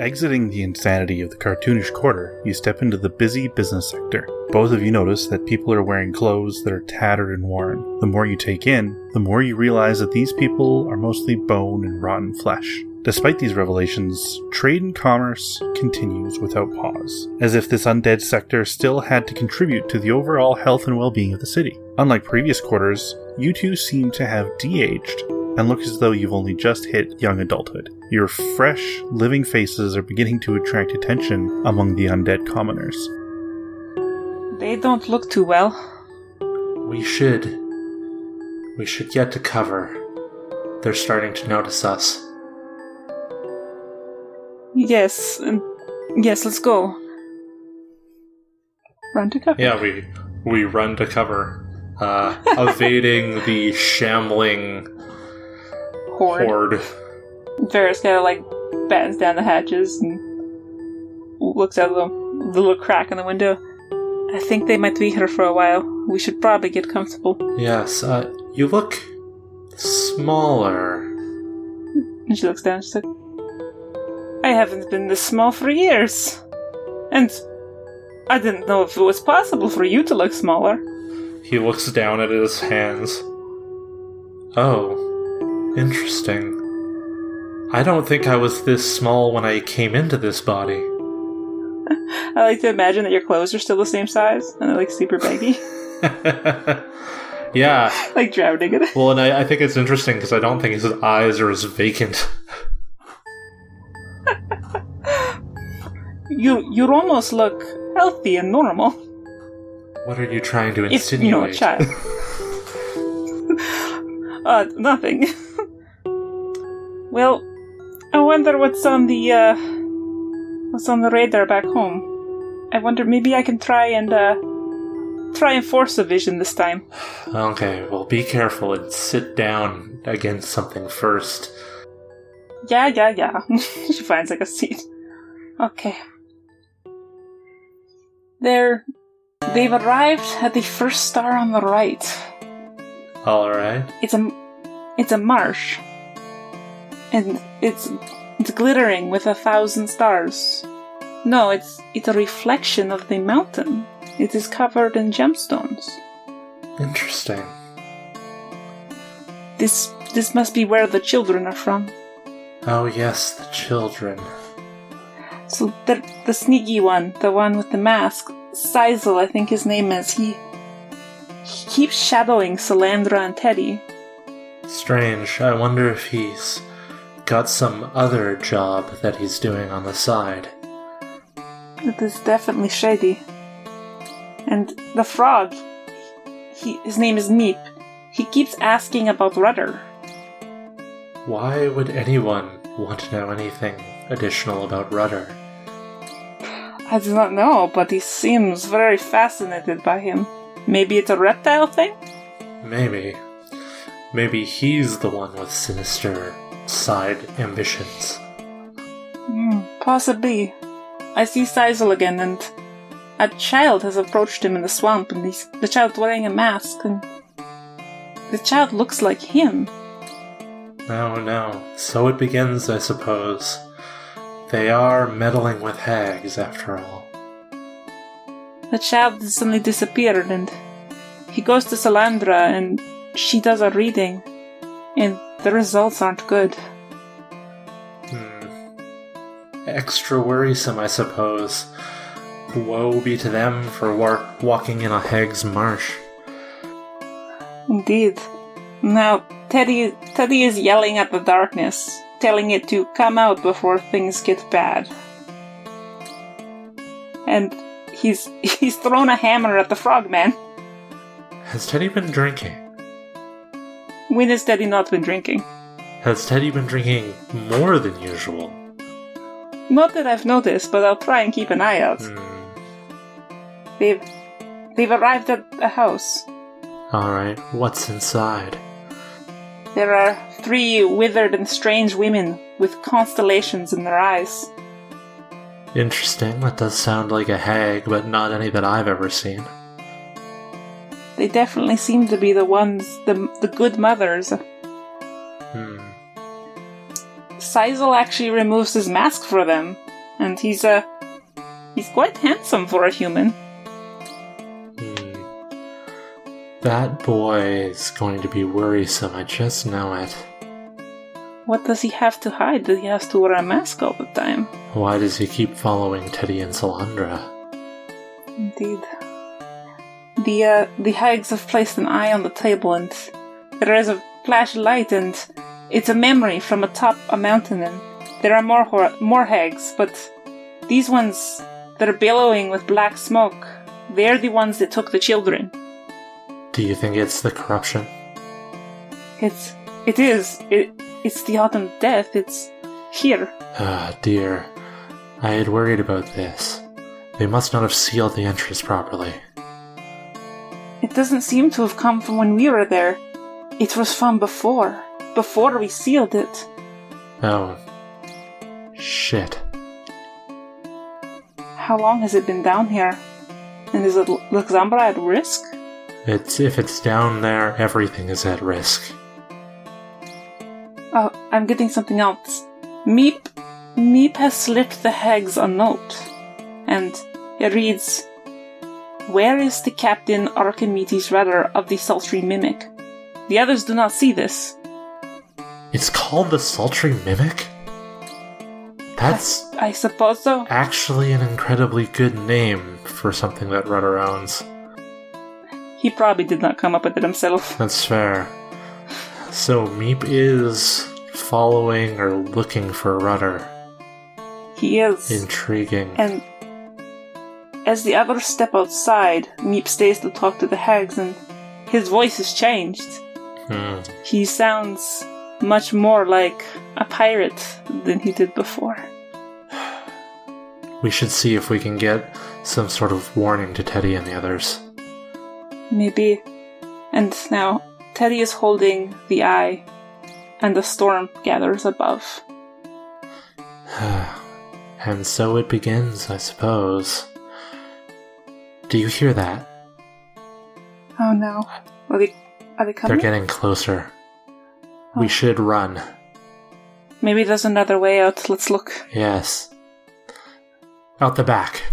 Exiting the insanity of the cartoonish quarter, you step into the busy business sector. Both of you notice that people are wearing clothes that are tattered and worn. The more you take in, the more you realize that these people are mostly bone and rotten flesh. Despite these revelations, trade and commerce continues without pause, as if this undead sector still had to contribute to the overall health and well being of the city. Unlike previous quarters, you two seem to have de aged and look as though you've only just hit young adulthood. Your fresh, living faces are beginning to attract attention among the undead commoners. They don't look too well. We should. We should get to cover. They're starting to notice us. Yes, and yes, let's go. Run to cover. Yeah, we we run to cover, uh, evading the shambling Horde. horde. Varys kind of like battens down the hatches and looks out the, the little crack in the window. I think they might be here for a while. We should probably get comfortable. Yes, uh, you look smaller. And she looks down. She's like, I haven't been this small for years. And I didn't know if it was possible for you to look smaller. He looks down at his hands. Oh, interesting. I don't think I was this small when I came into this body. I like to imagine that your clothes are still the same size and they're like super baggy, yeah, like drowning in it. well, and I, I think it's interesting because I don't think his eyes are as vacant. You you almost look healthy and normal. What are you trying to If you know a insinuate? child. uh, nothing. well, I wonder what's on the uh, what's on the radar back home. I wonder maybe I can try and uh, try and force a vision this time. okay, well, be careful and sit down against something first. Yeah, yeah, yeah. she finds like a seat. Okay. They're they've arrived at the first star on the right. All right. It's a it's a marsh. And it's it's glittering with a thousand stars. No, it's it's a reflection of the mountain. It is covered in gemstones. Interesting. This this must be where the children are from. Oh, yes, the children. So the the sneaky one, the one with the mask, Sizel, I think his name is. He he keeps shadowing Salandra and Teddy. Strange. I wonder if he's got some other job that he's doing on the side. It is definitely shady. And the frog, he his name is Meep. He keeps asking about Rudder. Why would anyone want to know anything additional about Rudder? I do not know, but he seems very fascinated by him. Maybe it's a reptile thing? Maybe. Maybe he's the one with sinister side ambitions. Hmm, possibly. I see Sizel again, and a child has approached him in the swamp, and he's, the child wearing a mask, and the child looks like him. No, no. So it begins, I suppose. They are meddling with hags, after all. The child suddenly disappeared, and he goes to Salandra, and she does a reading, and the results aren't good. Hmm. Extra worrisome, I suppose. Woe be to them for war- walking in a hag's marsh. Indeed. Now, Teddy, Teddy is yelling at the darkness, telling it to come out before things get bad. And he's he's thrown a hammer at the frogman. Has Teddy been drinking? When has Teddy not been drinking? Has Teddy been drinking more than usual? Not that I've noticed, but I'll try and keep an eye out. Hmm. They've they've arrived at the house. Alright, what's inside? There are three withered and strange women with constellations in their eyes. Interesting, that does sound like a hag, but not any that I've ever seen. They definitely seem to be the ones, the the good mothers. Hmm. Sizel actually removes his mask for them, and he's uh he's quite handsome for a human. Hmm. That boy is going to be worrisome, I just know it. What does he have to hide that he has to wear a mask all the time? Why does he keep following Teddy and Salandra? Indeed. The uh, the hags have placed an eye on the table, and there is a flash of light, and it's a memory from atop a mountain, and there are more hor- more hags, but these ones that are billowing with black smoke, they're the ones that took the children. Do you think it's the corruption? It's it is it it's the autumn death. It's here. Ah, dear. I had worried about this. They must not have sealed the entrance properly. It doesn't seem to have come from when we were there. It was from before. Before we sealed it. Oh. Shit. How long has it been down here? And is it Luxambra at risk? It's if it's down there, everything is at risk. Oh, I'm getting something else. Meep Meep has slipped the hags a note. And it reads Where is the Captain Archimedes Rudder of the Sultry Mimic? The others do not see this. It's called the Sultry Mimic? That's I suppose so. actually an incredibly good name for something that Rudder owns. He probably did not come up with it himself. That's fair. So Meep is following or looking for Rudder. He is. Intriguing. And as the others step outside, Meep stays to talk to the hags, and his voice has changed. Hmm. He sounds much more like a pirate than he did before. We should see if we can get some sort of warning to Teddy and the others. Maybe. And now, Teddy is holding the eye, and the storm gathers above. and so it begins, I suppose. Do you hear that? Oh no. Are they, are they coming? They're getting closer. Oh. We should run. Maybe there's another way out. Let's look. Yes. Out the back.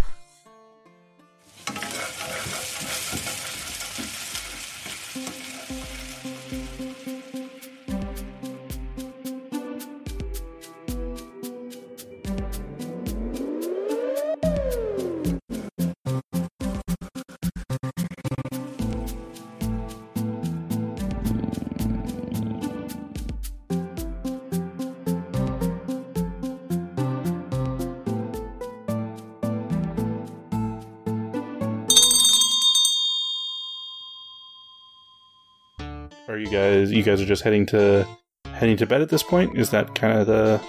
You guys are just heading to heading to bed at this point? Is that kind of the?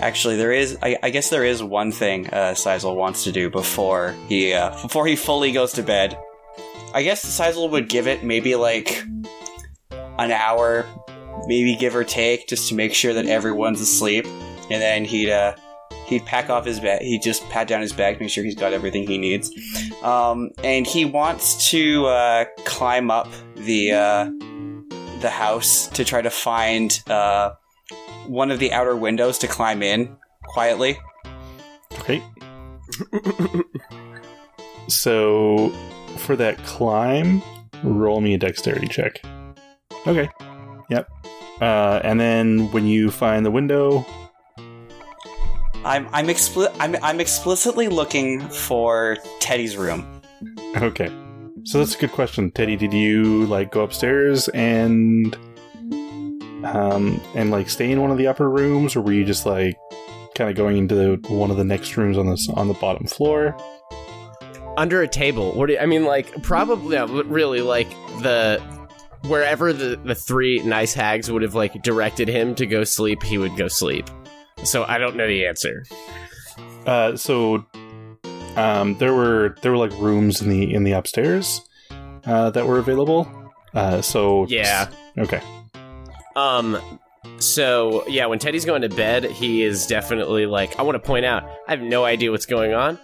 Actually, there is. I, I guess there is one thing uh, Sizel wants to do before he uh, before he fully goes to bed. I guess Sizel would give it maybe like an hour, maybe give or take, just to make sure that everyone's asleep, and then he'd uh, he'd pack off his bag. He'd just pat down his bag, make sure he's got everything he needs, um, and he wants to uh, climb up the uh, the house to try to find. Uh, one of the outer windows to climb in quietly. Okay. so, for that climb, roll me a dexterity check. Okay. Yep. Uh, and then when you find the window, I'm I'm, expli- I'm I'm explicitly looking for Teddy's room. okay. So that's a good question, Teddy. Did you like go upstairs and um and like stay in one of the upper rooms, or were you just like kind of going into the, one of the next rooms on this on the bottom floor? under a table. What do you, I mean? Like probably, yeah, really, like the wherever the the three nice hags would have like directed him to go sleep, he would go sleep. So I don't know the answer. Uh, so um, there were there were like rooms in the in the upstairs uh, that were available. Uh, so Yeah. okay. Um. So yeah, when Teddy's going to bed, he is definitely like, I want to point out, I have no idea what's going on.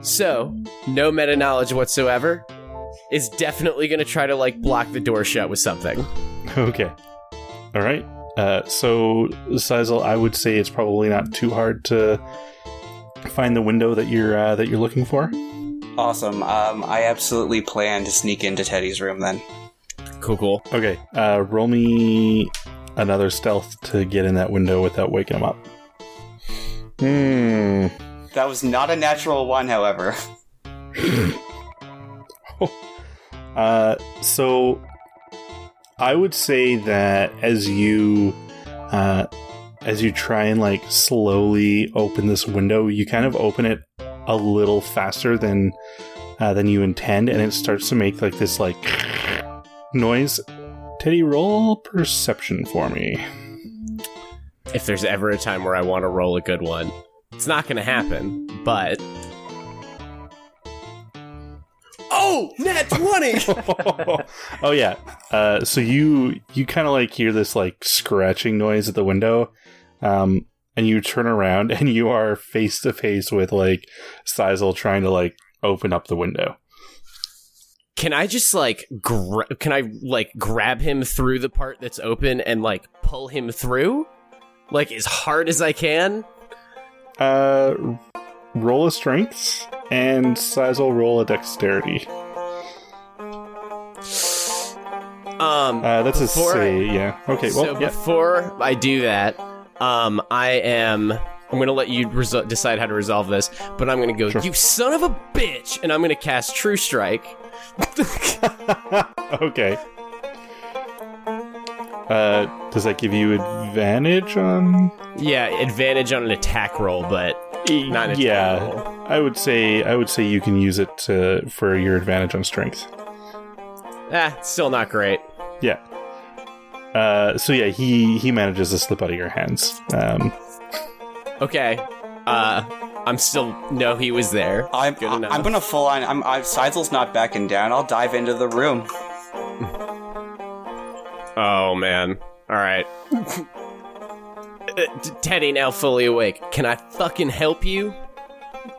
So no meta knowledge whatsoever. Is definitely going to try to like block the door shut with something. Okay. All right. Uh, so Sizel, I would say it's probably not too hard to find the window that you're uh, that you're looking for. Awesome. Um, I absolutely plan to sneak into Teddy's room then. Cool, cool. Okay, uh, roll me another stealth to get in that window without waking him up. Hmm. That was not a natural one, however. Uh, so I would say that as you uh, as you try and like slowly open this window, you kind of open it a little faster than uh, than you intend, and it starts to make like this like noise. Teddy, roll perception for me. If there's ever a time where I want to roll a good one, it's not going to happen, but. Oh, nat 20! oh yeah. Uh, so you you kind of like hear this like scratching noise at the window, um, and you turn around and you are face to face with like Sizel trying to like open up the window. Can I just like gra- can I like grab him through the part that's open and like pull him through? Like as hard as I can? Uh, roll a strength and Sizel roll a dexterity. Um Uh, that's a Before I- yeah. Okay, well, so yeah. before I do that, um, I am. I'm gonna let you decide how to resolve this, but I'm gonna go, Sure. you son of a bitch, and I'm gonna cast True Strike. okay. Uh, does that give you advantage on? yeah, advantage on an attack roll, but not an attack yeah, roll. I would say I would say you can use it to, for your advantage on strength. Ah, still not great. Yeah. Uh, so yeah, he he manages to slip out of your hands. Um, Okay. Uh, I'm still know he was there. I'm, Good enough. I'm gonna full on. I'm, I'm Sizel's not backing down. I'll dive into the room. Oh man. All right. Uh, Teddy now fully awake. Can I fucking help you?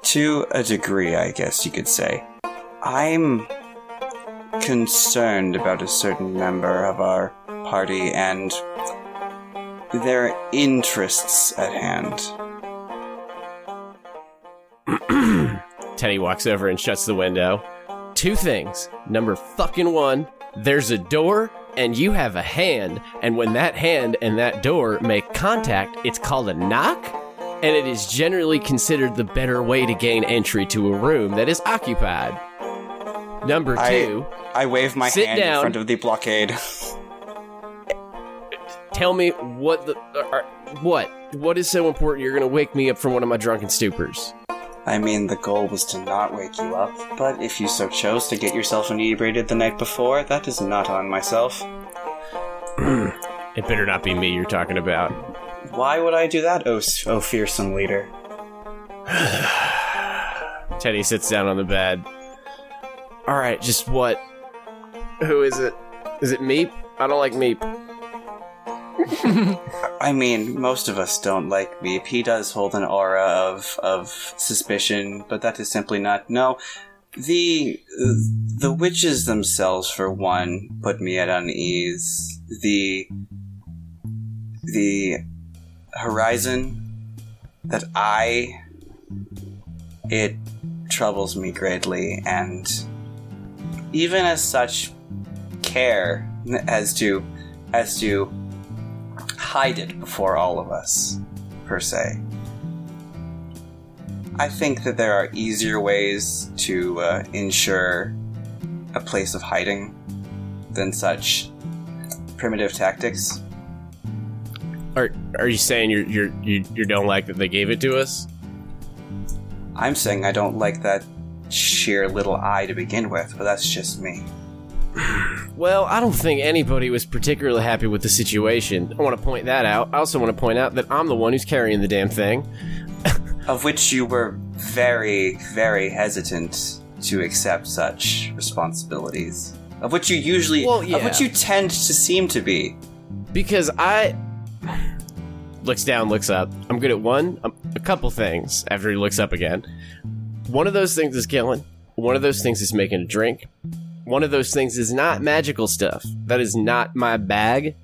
To a degree, I guess you could say. I'm concerned about a certain member of our party and their interests at hand. Teddy walks over and shuts the window. Two things. Number fucking one, there's a door and you have a hand, and when that hand and that door make contact, it's called a knock, and it is generally considered the better way to gain entry to a room that is occupied. Number two, I wave my Sit hand down. in front of the blockade. tell me what the uh, uh, what what is so important you're gonna wake me up from one of my drunken stupors. I mean, the goal was to not wake you up, but if you so chose to get yourself inebriated the night before, that is not on myself. It better not be me you're talking about. Why would I do that, oh, oh fearsome leader? Teddy sits down on the bed. All right, just what? Who is it? Is it Meep? I don't like Meep. I mean, most of us don't like Meep. He does hold an aura of of suspicion, but that is simply not. No, the the witches themselves, for one, put me at unease. The the horizon that I it troubles me greatly, and even as such, care as to as to hide it before all of us, per se. I think that there are easier ways to uh, ensure a place of hiding than such primitive tactics. Are Are you saying you're you, you don't like that they gave it to us? I'm saying I don't like that sheer little eye to begin with, but that's just me. Well, I don't think anybody was particularly happy with the situation. I want to point that out. I also want to point out that I'm the one who's carrying the damn thing. Of which you were very, very hesitant to accept such responsibilities. Of which you usually, Well, of which you tend to seem to be. because I looks down, looks up. I'm good at one, um, a couple things. After he looks up again, one of those things is killing. One of those things is making a drink. One of those things is not magical stuff. That is not my bag.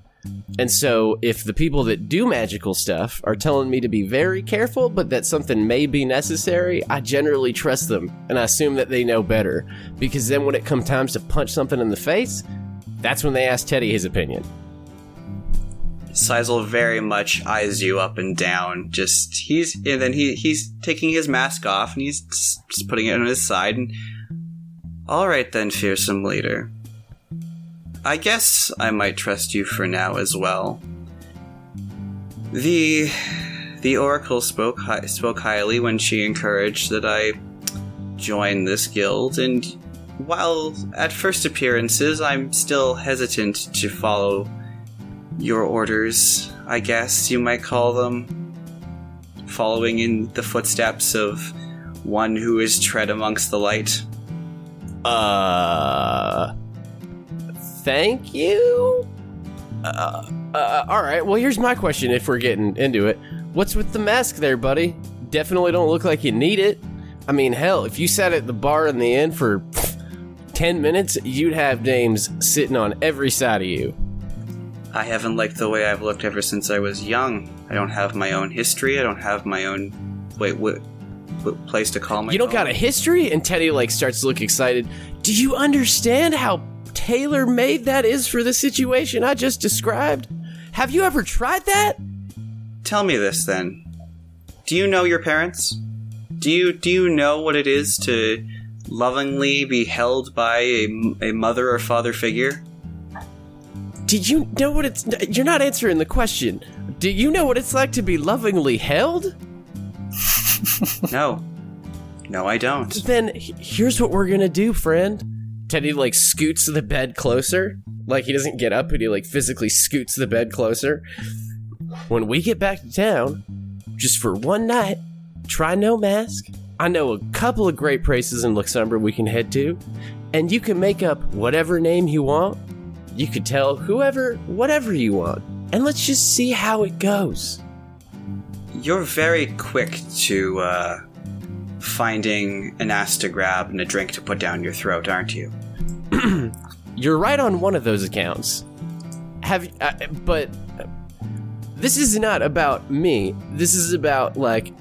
And so, if the people that do magical stuff are telling me to be very careful, but that something may be necessary, I generally trust them and I assume that they know better. Because then, when it comes times to punch something in the face, that's when they ask Teddy his opinion. Sizel very much eyes you up and down. Just he's and then he he's taking his mask off and he's just putting it on his side. And all right then, fearsome leader. I guess I might trust you for now as well. The the oracle spoke hi- spoke highly when she encouraged that I join this guild, and while at first appearances I'm still hesitant to follow your orders, I guess you might call them, following in the footsteps of one who is tread amongst the light. Uh. Thank you? Uh, uh, alright, well, here's my question if we're getting into it. What's with the mask there, buddy? Definitely don't look like you need it. I mean, hell, if you sat at the bar in the inn for pff, 10 minutes, you'd have dames sitting on every side of you. I haven't liked the way I've looked ever since I was young. I don't have my own history. I don't have my own wait what, what place to call my. You don't own. got a history? And Teddy, like, starts to look excited. Do you understand how tailor made that is for the situation I just described? Have you ever tried that? Tell me this then. Do you know your parents? Do you do you know what it is to lovingly be held by a, a mother or father figure? Did you know what it's. You're not answering the question. Do you know what it's like to be lovingly held? No. No, I don't. Then here's what we're gonna do, friend. Teddy, like, scoots the bed closer. Like, he doesn't get up, but he, like, physically scoots the bed closer. When we get back to town, just for one night, try no mask. I know a couple of great places in Luxambra we can head to, and you can make up whatever name you want. You could tell whoever, whatever you want, and let's just see how it goes. You're very quick to uh, finding an ass to grab and a drink to put down your throat, aren't you? You're right on one of those accounts. Have uh, but this is not about me. This is about like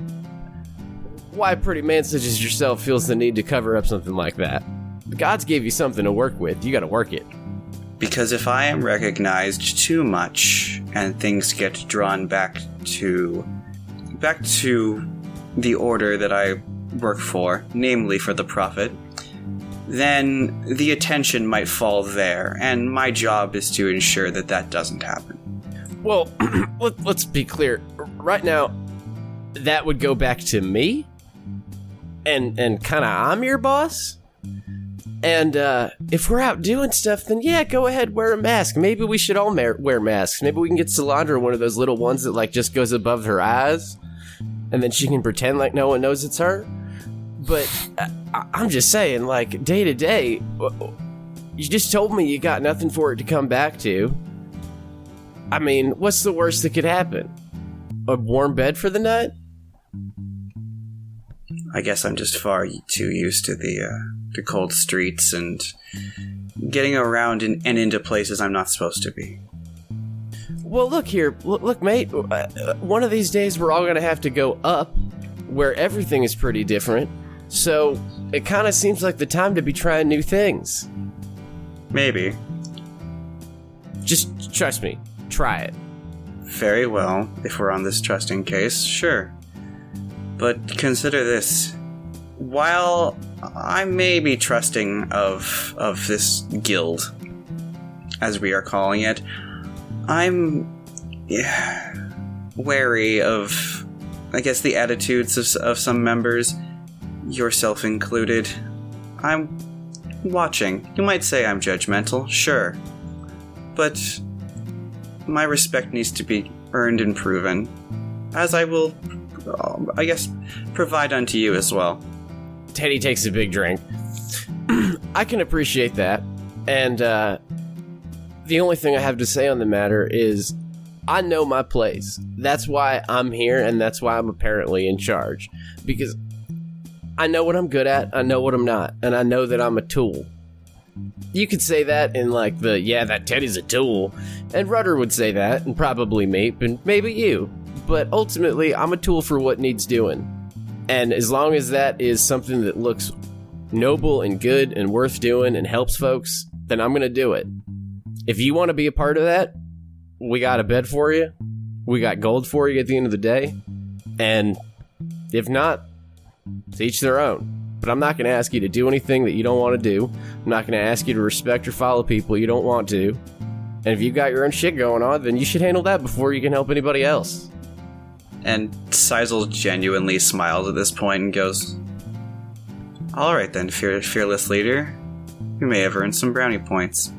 why a pretty man such as yourself feels the need to cover up something like that. The gods gave you something to work with. You got to work it. Because if I am recognized too much and things get drawn back to back to the order that I work for, namely for the prophet, then the attention might fall there, and my job is to ensure that that doesn't happen. Well, let, let's be clear. Right now, that would go back to me, and and kind of I'm your boss. And uh, if we're out doing stuff, then yeah, go ahead, wear a mask. Maybe we should all ma- wear masks. Maybe we can get Salandra one of those little ones that like just goes above her eyes, and then she can pretend like no one knows it's her. But I- I- I'm just saying, like day to day, you just told me you got nothing for it to come back to. I mean, what's the worst that could happen? A warm bed for the night? I guess I'm just far too used to the uh, the cold streets and getting around in, and into places I'm not supposed to be. Well, look here. Look, look mate. uh, uh, One of these days, we're all to have to go up where everything is pretty different. So it kind of seems like the time to be trying new things. Maybe. Just trust me. Try it. Very well, if we're on this trusting case, sure. But consider this. While I may be trusting of of this guild, as we are calling it, I'm yeah, wary of, I guess, the attitudes of, of some members, yourself included. I'm watching. You might say I'm judgmental, sure. But my respect needs to be earned and proven, as I will, uh, I guess, provide unto you as well. Teddy takes a big drink. I can appreciate that. And uh, the only thing I have to say on the matter is I know my place. That's why I'm here, and that's why I'm apparently in charge. Because I know what I'm good at, I know what I'm not, and I know that I'm a tool. you could say that in like the yeah, that Teddy's a tool, and Rudder would say that, and probably Meep, and maybe you. But ultimately, I'm a tool for what needs doing, and as long as that is something that looks noble and good and worth doing and helps folks, then I'm gonna do it. If you want to be a part of that, we got a bed for you. We got gold for you at the end of the day. And if not, to each their own. But I'm not going to ask you to do anything that you don't want to do. I'm not going to ask you to respect or follow people you don't want to. And if you've got your own shit going on, then you should handle that before you can help anybody else. And Sizel genuinely smiles at this point and goes, All right then, fear- fearless leader. You may have earned some brownie points.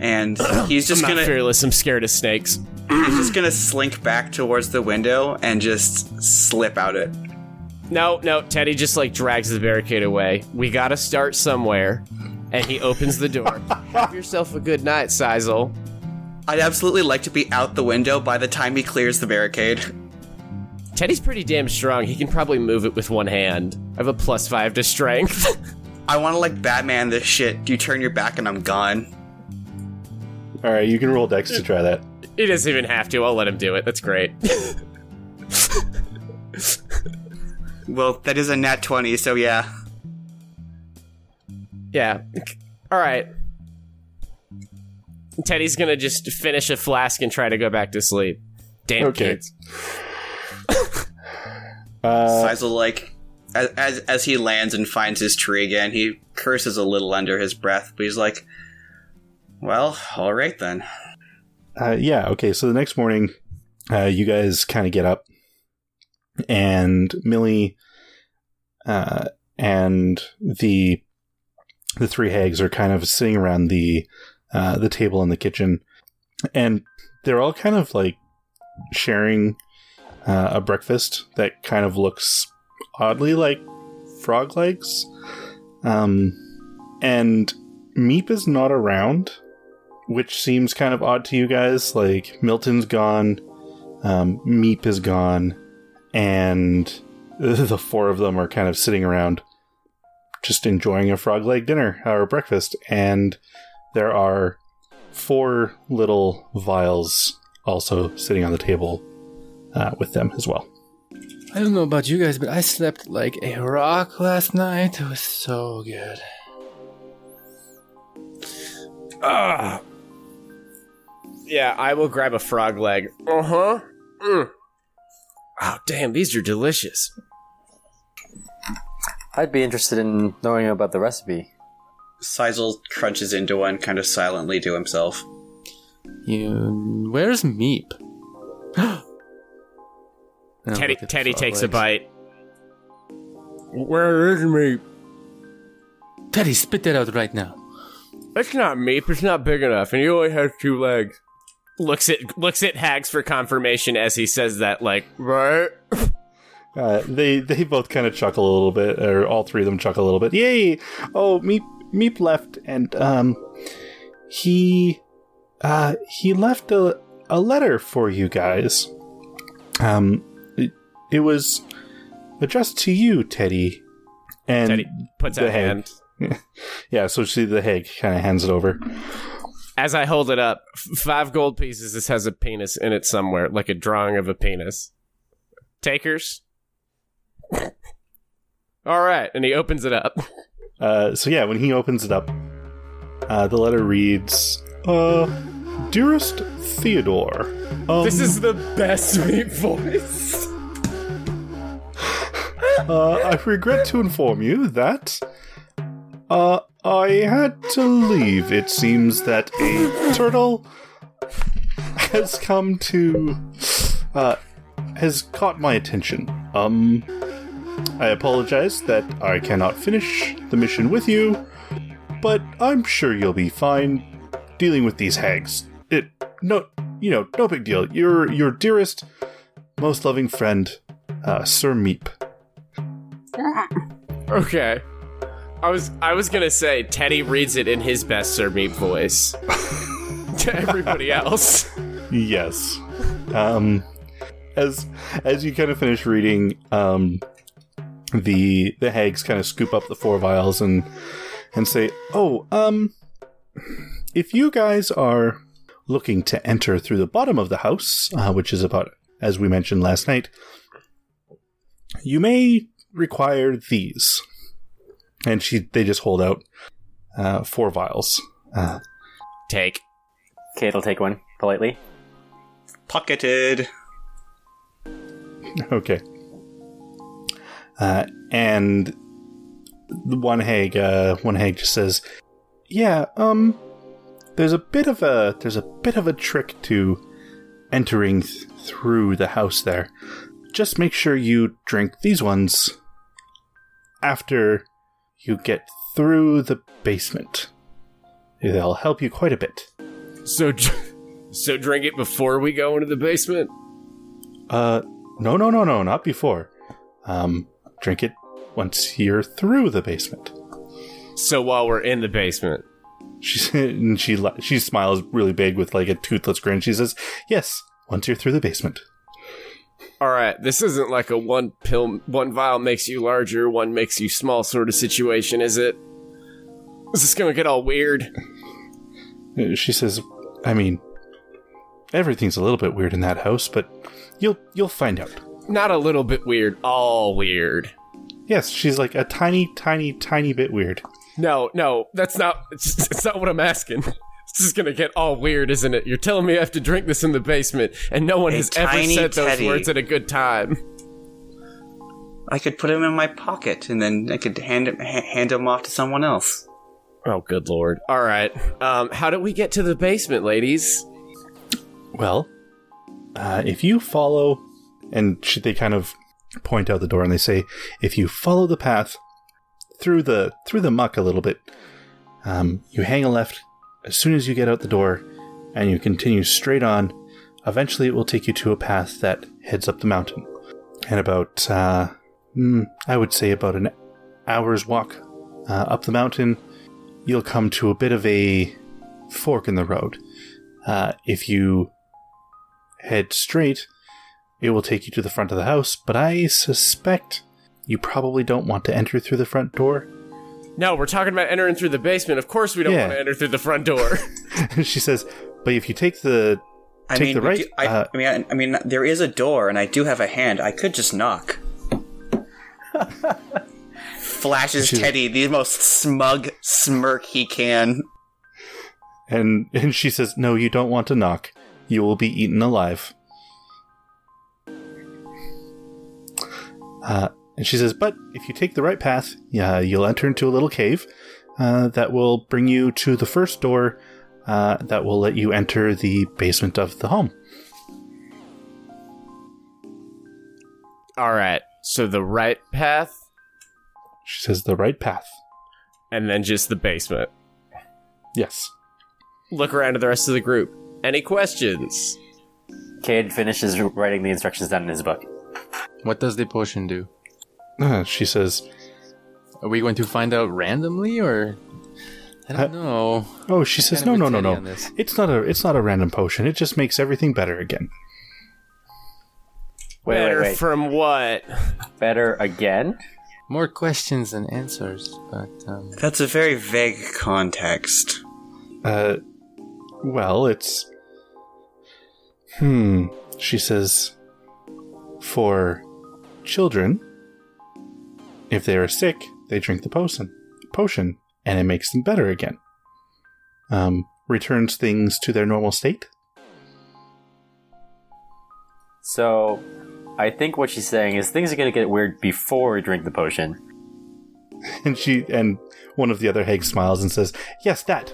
And he's just I'm gonna fearless. I'm scared of snakes. he's just gonna slink back towards the window and just slip out it. No, no. Teddy just like drags the barricade away. We gotta start somewhere. And he opens the door. Have yourself a good night, Sizel. I'd absolutely like to be out the window by the time he clears the barricade. Teddy's pretty damn strong. He can probably move it with one hand. I have a plus five to strength. I want to like Batman this shit. Do you turn your back and I'm gone. All right, you can roll Dex to try that. he doesn't even have to. I'll let him do it. That's great. Well, that is a nat 20, so yeah. yeah. All right. Teddy's gonna just finish a flask and try to go back to sleep. Damn Okay. kids. Uh, Sizel, like, as, as, as he lands and finds his tree again, he curses a little under his breath, but he's like, well, alright then. Uh, yeah, okay, so the next morning, uh, you guys kind of get up, and Millie uh, and the the three hags are kind of sitting around the uh, the table in the kitchen, and they're all kind of like sharing uh, a breakfast that kind of looks oddly like frog legs. Um, and Meep is not around, which seems kind of odd to you guys. Like Milton's gone, um, Meep is gone, and the four of them are kind of sitting around just enjoying a frog leg dinner or breakfast. And there are four little vials also sitting on the table uh, with them as well. I don't know about you guys, but I slept like a rock last night. It was so good. Ah. Yeah, I will grab a frog leg. Uh huh. Mm. Oh, damn, these are delicious. I'd be interested in knowing about the recipe. Sizel crunches into one kind of silently to himself. You, where's Meep? And Teddy, look at the Teddy frog takes a bite. Where is Meep? Teddy, spit that out right now. It's not Meep. It's not big enough, and he only has two legs. Looks at looks at Hags for confirmation as he says that. Like, right? Uh, they they both kind of chuckle a little bit, or all three of them chuckle a little bit. Yay! Oh, Meep Meep left, and um, he uh he left a a letter for you guys. Um, it, was addressed to you, Teddy. And Teddy puts out the a hand. yeah, so she the hag kind of hands it over. As I hold it up, f- five gold pieces. This has a penis in it somewhere, like a drawing of a penis. Takers. All right, and he opens it up. Uh, so yeah, when he opens it up, uh, the letter reads, "Uh, dearest Theodore, um, This is the best voice. Uh, I regret to inform you that uh, I had to leave. It seems that a turtle has come to uh, has caught my attention. Um, I apologize that I cannot finish the mission with you, but I'm sure you'll be fine dealing with these hags. It no, you know, no big deal. Your your dearest, most loving friend, uh, Sir Meep. Okay. I was I was gonna say Teddy reads it in his best Sir Meep voice to everybody else. Yes. Um, as as you kind of finish reading, um, the the hags kind of scoop up the four vials and and say, "Oh, um, if you guys are looking to enter through the bottom of the house, uh, which is about as we mentioned last night, you may require these." And she, they just hold out uh, four vials. Uh, Take. Kate will take one politely. Pocketed. Okay. Uh, and the one hag, uh, one hag just says, "Yeah, um, there's a bit of a there's a bit of a trick to entering th- through the house there. Just make sure you drink these ones after you get through the basement. They'll help you quite a bit." So, so drink it before we go into the basement. Uh, no, no, no, no, not before. Um, drink it once you're through the basement. So while we're in the basement. She and she she smiles really big with like a toothless grin. She says, "Yes, once you're through the basement." All right, this isn't like a one pill, one vial makes you larger, one makes you small sort of situation, is it? Is this gonna get all weird? She says, "I mean, everything's a little bit weird in that house, but you'll you'll find out." Not a little bit weird, all weird. Yes, she's like a tiny, tiny, tiny bit weird. No, no, that's not. It's, it's not what I'm asking. This is gonna get all weird, isn't it? You're telling me I have to drink this in the basement, and no one A has ever tiny said those words at a good time. I could put him in my pocket, and then I could hand him, ha- hand him off to someone else. Oh, good lord! All right, um, how do we get to the basement, ladies? Well, uh, if you follow, and sh- they kind of point out the door and they say, if you follow the path through the through the muck a little bit, um, you hang a left as soon as you get out the door, and you continue straight on. Eventually, it will take you to a path that heads up the mountain, and about uh, mm, I would say about an hour's walk uh, up the mountain, you'll come to a bit of a fork in the road. Uh, if you head straight, it will take you to the front of the house, but I suspect you probably don't want to enter through the front door. No, we're talking about entering through the basement. Of course, we don't Yeah. want to enter through the front door. she says, but if you take the I Take mean, the we right, do- I, uh, I mean, I, I mean, there is a door, and I do have a hand. I could just knock. Flashes She's- Teddy the most smug smirk he can. and and she says, "No, you don't want to knock. You will be eaten alive." Uh, and she says, "But if you take the right path, yeah, you'll enter into a little cave uh, that will bring you to the first door uh, that will let you enter the basement of the home." All right, so the right path, She says, "The right path." and then just the basement. Yes. Look around at the rest of the group. Any questions? Cade finishes writing the instructions down in his book. What does the potion do? Uh, she says, Are we going to find out randomly or? I don't know. "Oh, she says, Kinda no, with no, no, no. It's not a, it's not a random potion. It just makes everything better again." Wait, Better wait, wait. from what? Better again? More questions than answers, but um, That's a very vague context. Uh, well, it's. Hmm. She says, for children, if they are sick, they drink the potion, potion, and it makes them better again. Um, returns things to their normal state. So, I think what she's saying is things are going to get weird before we drink the potion. And she and one of the other hags smiles and says, "Yes, that.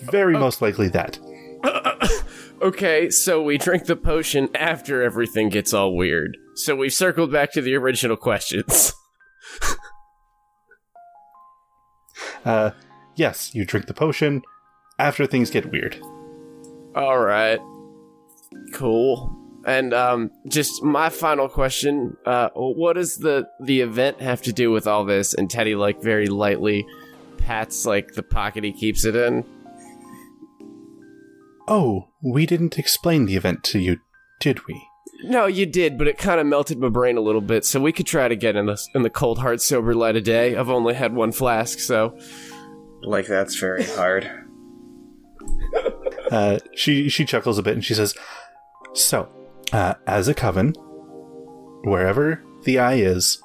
Very most likely that." Okay, so we drink the potion after everything gets all weird. So we've circled back to the original questions. Uh, yes, you drink the potion after things get weird. All right. Cool. And um just my final question, uh what does the the event have to do with all this? And Teddy like very lightly pats like the pocket he keeps it in. Oh, we didn't explain the event to you, did we? No, you did, but it kind of melted my brain a little bit, so we could try to get in the in the cold hard sober light of day. I've only had one flask, so like that's very hard. Uh, she she chuckles a bit and she says, "So, uh, as a coven, wherever the eye is,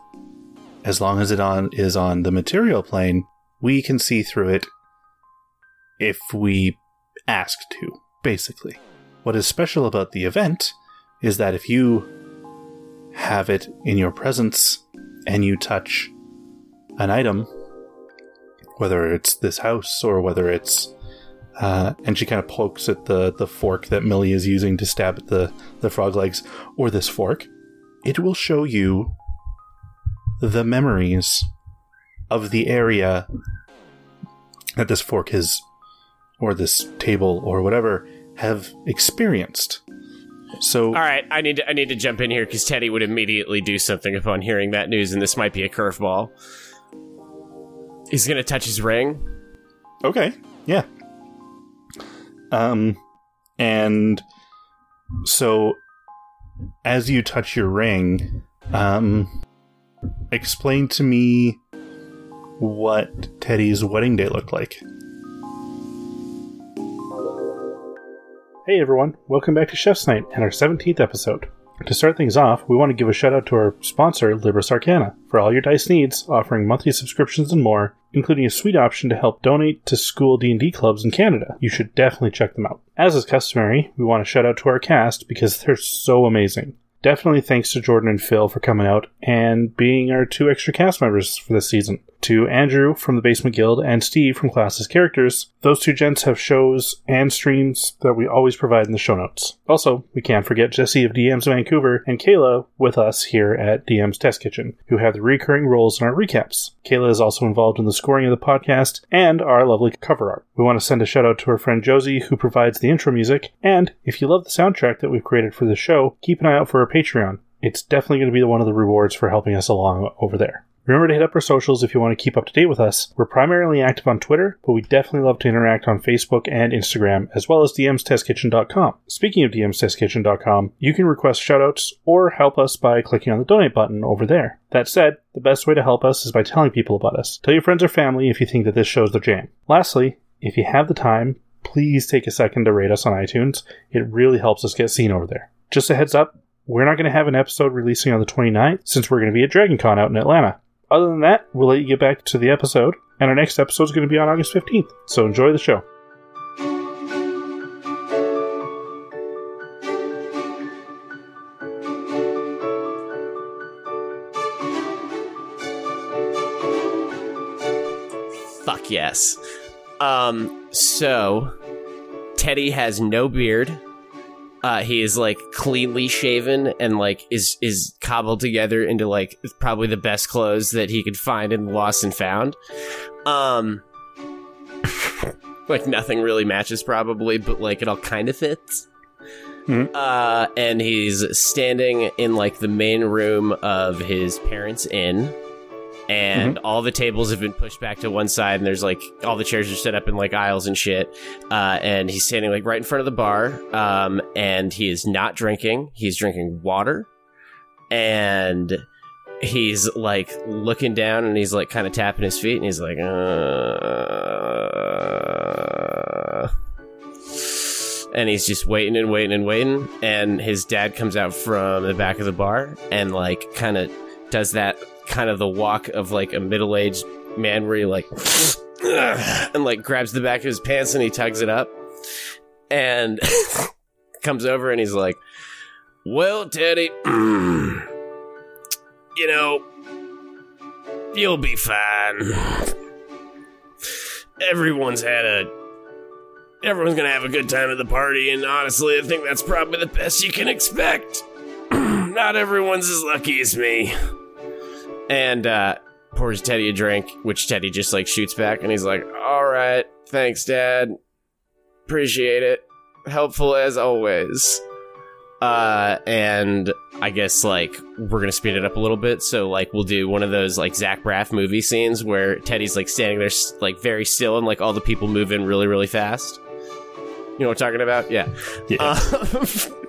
as long as it on is on the material plane, we can see through it if we ask to. Basically, what is special about the event is that if you have it in your presence and you touch an item, whether it's this house or whether it's uh, and she kind of pokes at the, the fork that Millie is using to stab at the, the frog legs, or this fork. It will show you the memories of the area that this fork has, or this table, or whatever, have experienced. So, All right, I need to I need to jump in here because Teddy would immediately do something upon hearing that news, and this might be a curveball. He's gonna touch his ring. Okay, yeah. Um, and so as you touch your ring, um, explain to me what Teddy's wedding day looked like. Hey everyone, welcome back to Chef's Night and our 17th episode. To start things off, we want to give a shout out to our sponsor, Libris Arcana, for all your dice needs, offering monthly subscriptions and more, including a sweet option to help donate to school D&D clubs in Canada. You should definitely check them out. As is customary, we want to shout out to our cast because they're so amazing. Definitely thanks to Jordan and Phil for coming out and being our two extra cast members for this season. To Andrew from the Basement Guild and Steve from Classes Characters, those two gents have shows and streams that we always provide in the show notes. Also, we can't forget Jesse of DMs Vancouver and Kayla with us here at DM's Test Kitchen, who have the recurring roles in our recaps. Kayla is also involved in the scoring of the podcast and our lovely cover art. We want to send a shout out to our friend Josie, who provides the intro music, and if you love the soundtrack that we've created for this show, keep an eye out for our Patreon. It's definitely going to be one of the rewards for helping us along over there. Remember to hit up our socials if you want to keep up to date with us. We're primarily active on Twitter, but we definitely love to interact on Facebook and Instagram, as well as dmstestkitchen.com. Speaking of dmstestkitchen.com, you can request shoutouts or help us by clicking on the donate button over there. That said, the best way to help us is by telling people about us. Tell your friends or family if you think that this show's their jam. Lastly, if you have the time, please take a second to rate us on iTunes. It really helps us get seen over there. Just a heads up, we're not going to have an episode releasing on the 29th since we're going to be at Dragon Con out in Atlanta. Other than that, we'll let you get back to the episode, and our next episode is going to be on August 15th, so enjoy the show. Fuck yes. Um, so Teddy has no beard. Uh, he is like cleanly shaven and like is is cobbled together into like probably the best clothes that he could find in the Lost and Found. Um, like nothing really matches probably, but like it all kind of fits. Mhm. Uh, and he's standing in like the main room of his parents' inn and all the tables have been pushed back to one side and there's like all the chairs are set up in like aisles and shit. Uh, and he's standing like right in front of the bar um, and he is not drinking. He's drinking water. And he's like looking down and he's like kind of tapping his feet and he's like uh... and he's just waiting and waiting and waiting. And his dad comes out from the back of the bar and like kind of does that kind of the walk of like a middle-aged man where he like and like grabs the back of his pants and he tugs it up and comes over and he's like well teddy you know you'll be fine. Everyone's had a everyone's gonna have a good time at the party and honestly i think that's probably the best you can expect. Not everyone's as lucky as me and uh, pours Teddy a drink, which Teddy just like shoots back, and he's like, "All right, thanks, Dad. Appreciate it. Helpful as always." Uh, and I guess like we're gonna speed it up a little bit, so like we'll do one of those like Zach Braff movie scenes where Teddy's like standing there like very still, and like all the people move in really really fast. You know what I'm talking about? Yeah. Yeah. Um,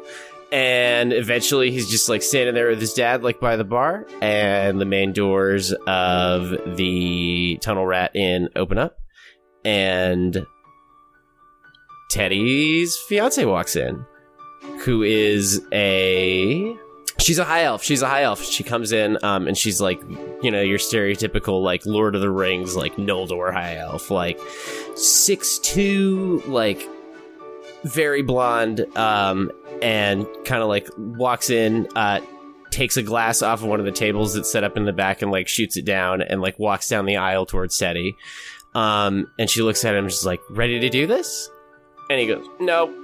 and eventually he's just like standing there with his dad like by the bar and the main doors of the tunnel rat inn open up and Teddy's fiance walks in, who is a she's a high elf. She's a high elf. She comes in, um, and she's like, you know, your stereotypical like Lord of the Rings, like Noldor high elf, like six two, like very blonde, um, and kind of like walks in, uh, takes a glass off of one of the tables that's set up in the back and like shoots it down and like walks down the aisle towards Teddy. Um, and she looks at him, and she's like, "Ready to do this?" And he goes, "No."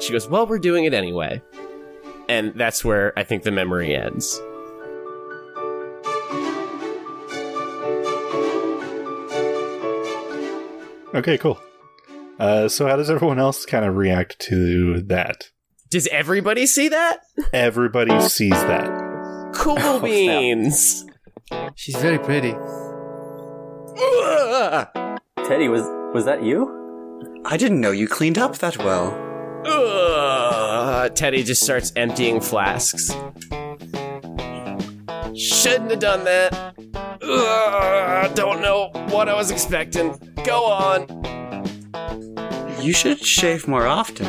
She goes, "Well, we're doing it anyway." And that's where I think the memory ends. Okay, cool. Uh, so how does everyone else kind of react to that? Does everybody see that? Everybody sees that. Cool oh, beans. She's very pretty. Ugh. Teddy, was was that you? I didn't know you cleaned up that well. Ugh. Teddy just starts emptying flasks. Shouldn't have done that. Ugh. Don't know what I was expecting. Go on. You should shave more often.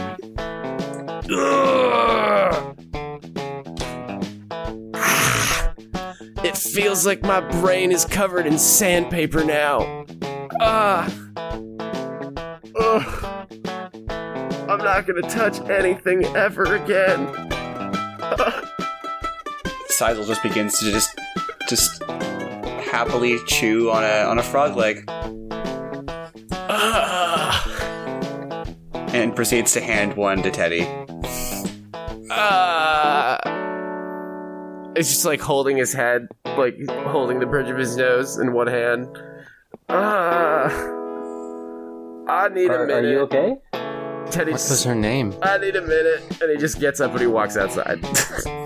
It feels like my brain is covered in sandpaper now. Ah. Ugh. I'm not gonna touch anything ever again. Sizel just begins to just just happily chew on a on a frog leg Ah. and proceeds to hand one to Teddy. Ah. It's just like holding his head, like holding the bridge of his nose in one hand. Ah. I need a Are, are minute. you okay? Teddy What was her name? I need a minute. And he just gets up and he walks outside.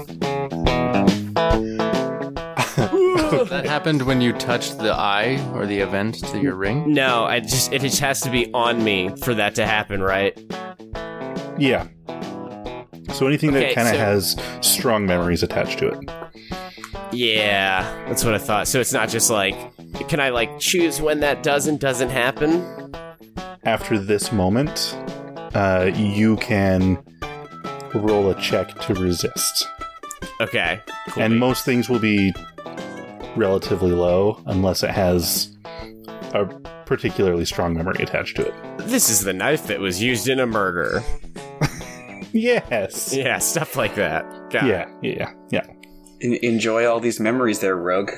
That happened when you touched the eye or the event to your ring? no, I just it just has to be on me for that to happen, right? Yeah. So anything that Okay, kind of so- has strong memories attached to it. Yeah, that's what I thought. So it's not just like can I like choose when that does and doesn't happen? After this moment, uh, you can roll a check to resist. Okay. Cool. and most things will be relatively low unless it has a particularly strong memory attached to it. this is the knife that was used in a murder. Yes. Yeah, stuff like that. Got it. Yeah, yeah, yeah. En- enjoy all these memories there, Rogue.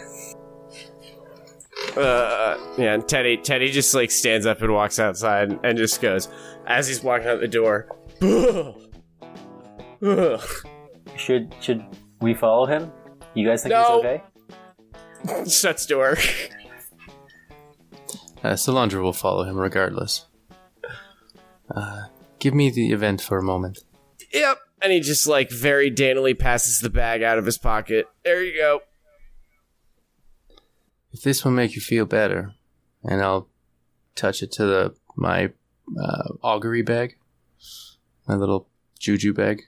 Uh, yeah, and Teddy Teddy just like stands up and walks outside and just goes as he's walking out the door. "Ugh. Ugh." Should should we follow him? You guys think No. he's okay? Shuts door. Uh, Salandra will follow him regardless. Uh, give me the event for a moment. Yep. And he just like very daintily passes the bag out of his pocket. There you go. If this will make you feel better, and I'll touch it to the my uh, augury bag, my little juju bag,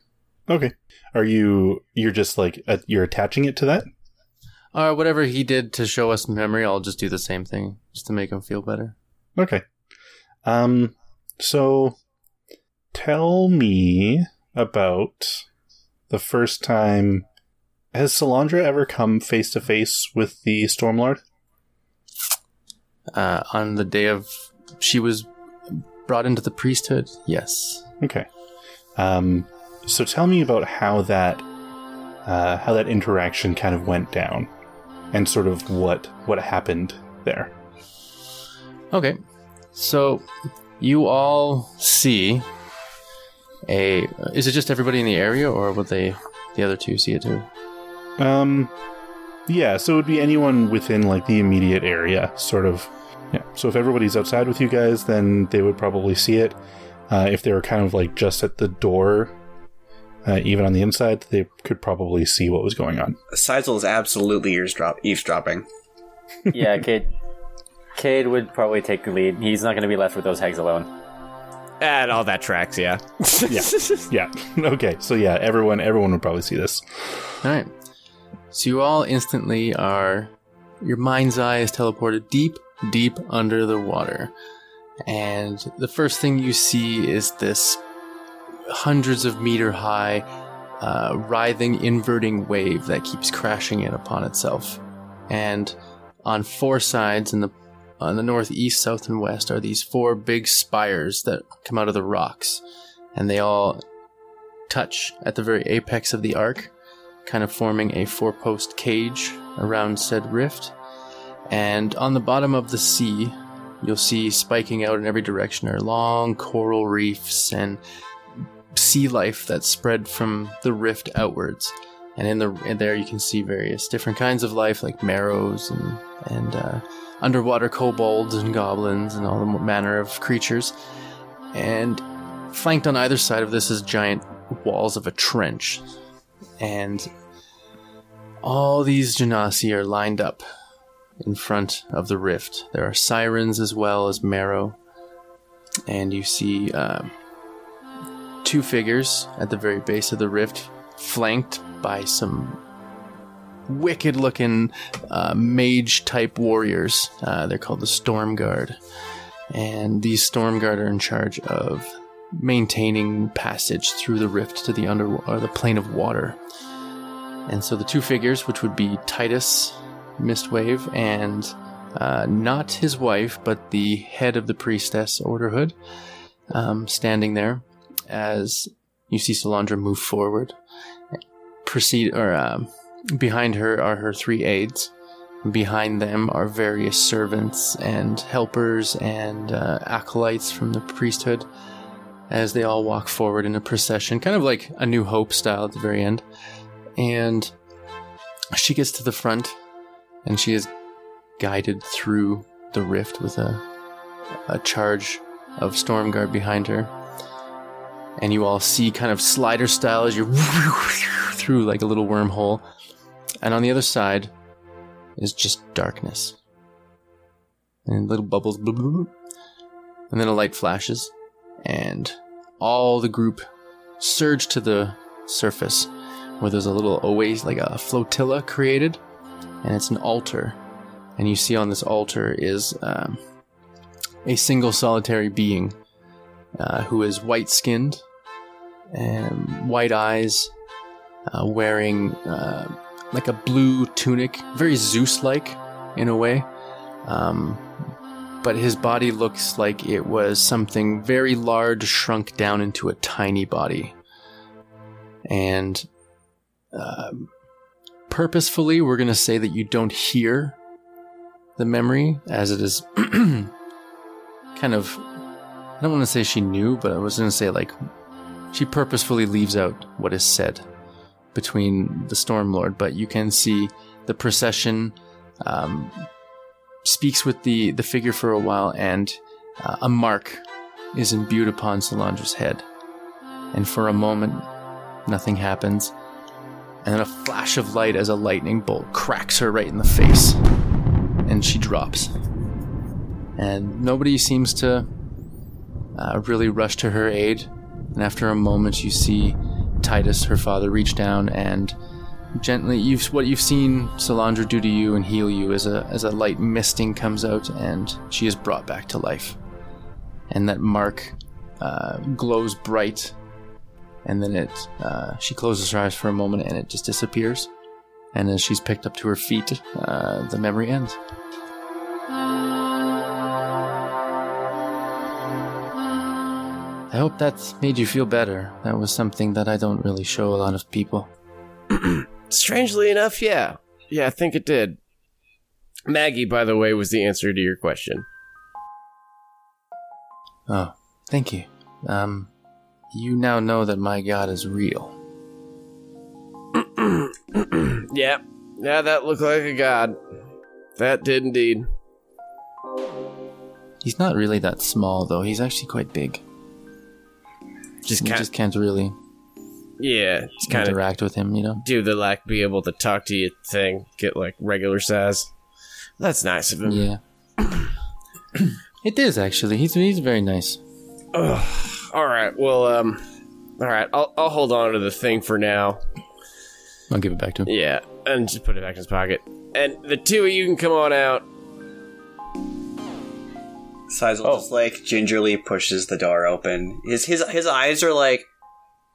Okay. Are you you're just like uh, you're attaching it to that? or whatever he did to show us memory. I'll just do the same thing just to make him feel better. Okay. Um so tell me about the first time has Salandra ever come face to face with the Stormlord? Uh, on the day of she was brought into the priesthood, yes. Okay. Um, so tell me about how that uh, how that interaction kind of went down, and sort of what what happened there. Okay. So you all see a is it just everybody in the area or would they the other two see it too? Um, yeah. So it would be anyone within like the immediate area, sort of. Yeah. So if everybody's outside with you guys, then they would probably see it. Uh, if they were kind of like just at the door, uh, even on the inside, they could probably see what was going on. Sizel is absolutely eavesdrop- eavesdropping. yeah, Cade. Cade would probably take the lead. He's not going to be left with those hags alone. And all that tracks, yeah. Yeah. Yeah. okay. So yeah, everyone everyone would probably see this. All right. So you all instantly are your mind's eye is teleported deep, deep under the water. And the first thing you see is this hundreds of meter high, uh, writhing, inverting wave that keeps crashing in upon itself. And on four sides, in the on the north, east, south, and west, are these four big spires that come out of the rocks, and they all touch at the very apex of the arc, kind of forming a four-post cage around said rift. And on the bottom of the sea, you'll see spiking out in every direction are long coral reefs and sea life that spread from the rift outwards. And in the in there you can see various different kinds of life like merrows and and uh, underwater kobolds and goblins and all the manner of creatures. And flanked on either side of this is giant walls of a trench. And all these genasi are lined up in front of the rift. There are sirens as well as merrow. And you see uh, two figures at the very base of the rift, flanked by some wicked looking uh, mage type warriors. Uh, they're called the Storm Guard. And these Storm Guard are in charge of maintaining passage through the rift to the under or the plane of water. And so the two figures, which would be Titus Mistwave and uh, not his wife, but the head of the priestess Orderhood, um, standing there as you see Salandra move forward. Proceed or um, behind her are her three aides. Behind them are various servants and helpers and uh, acolytes from the priesthood as they all walk forward in a procession, kind of like a New Hope style at the very end. And she gets to the front and she is guided through the rift with a, a charge of Stormguard behind her. And you all see kind of slider style as you're through like a little wormhole. And on the other side is just darkness. And little bubbles. And then a light flashes. And all the group surge to the surface where there's a little oasis, like a flotilla created. And it's an altar. And you see on this altar is um, a single solitary being uh, who is white skinned and white eyes, uh, wearing uh, like a blue tunic, very Zeus like in a way. Um, but his body looks like it was something very large shrunk down into a tiny body. And um, purposefully, we're going to say that you don't hear the memory as it is kind of. I don't want to say she knew, but I was going to say like she purposefully leaves out what is said between the Stormlord, but you can see the procession um, speaks with the, the figure for a while, and uh, a mark is imbued upon Salandra's head. And for a moment, nothing happens. And then a flash of light as a lightning bolt cracks her right in the face. And she drops. And nobody seems to uh, really rush to her aid. And after a moment, you see Titus, her father, reach down and gently you've what you've seen Salandra do to you and heal you as a as a light misting comes out and she is brought back to life. And that mark uh, glows bright, and then it uh, she closes her eyes for a moment and it just disappears. And as she's picked up to her feet, uh, the memory ends. I hope that's made you feel better. That was something that I don't really show a lot of people. Strangely enough, yeah. Yeah, I think it did. Maggie, by the way, was the answer to your question. Oh, thank you. Um, you now know that my god is real. Yeah. Yeah, that looked like a god. That did indeed. He's not really that small, though. He's actually quite big. Just You kind just can't really yeah, just kind of interact with him, you know? do the like be able to talk to you thing, get like regular size. That's nice of him. Yeah. it is, actually. He's, he's very nice. All right. Well, um, all right. I'll I'll hold on to the thing for now. I'll give it back to him. Yeah, and just put it back in his pocket. And the two of you can come on out. Sizel Oh. just like gingerly pushes the door open. His his his eyes are like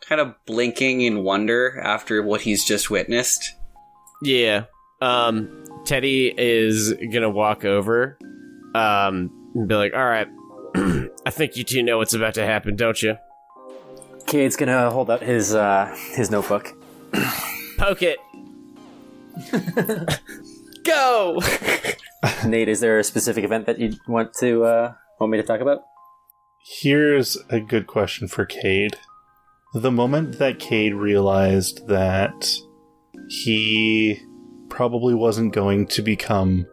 kind of blinking in wonder after what he's just witnessed. Yeah. Um, Teddy is gonna walk over, um, and be like, "All right, I think you two know what's about to happen, don't you? Cade's gonna hold out his uh, his notebook. Poke it. Go." Nate, is there a specific event that you want to uh, want me to talk about? Here's a good question for Cade. The moment that Cade realized that he probably wasn't going to become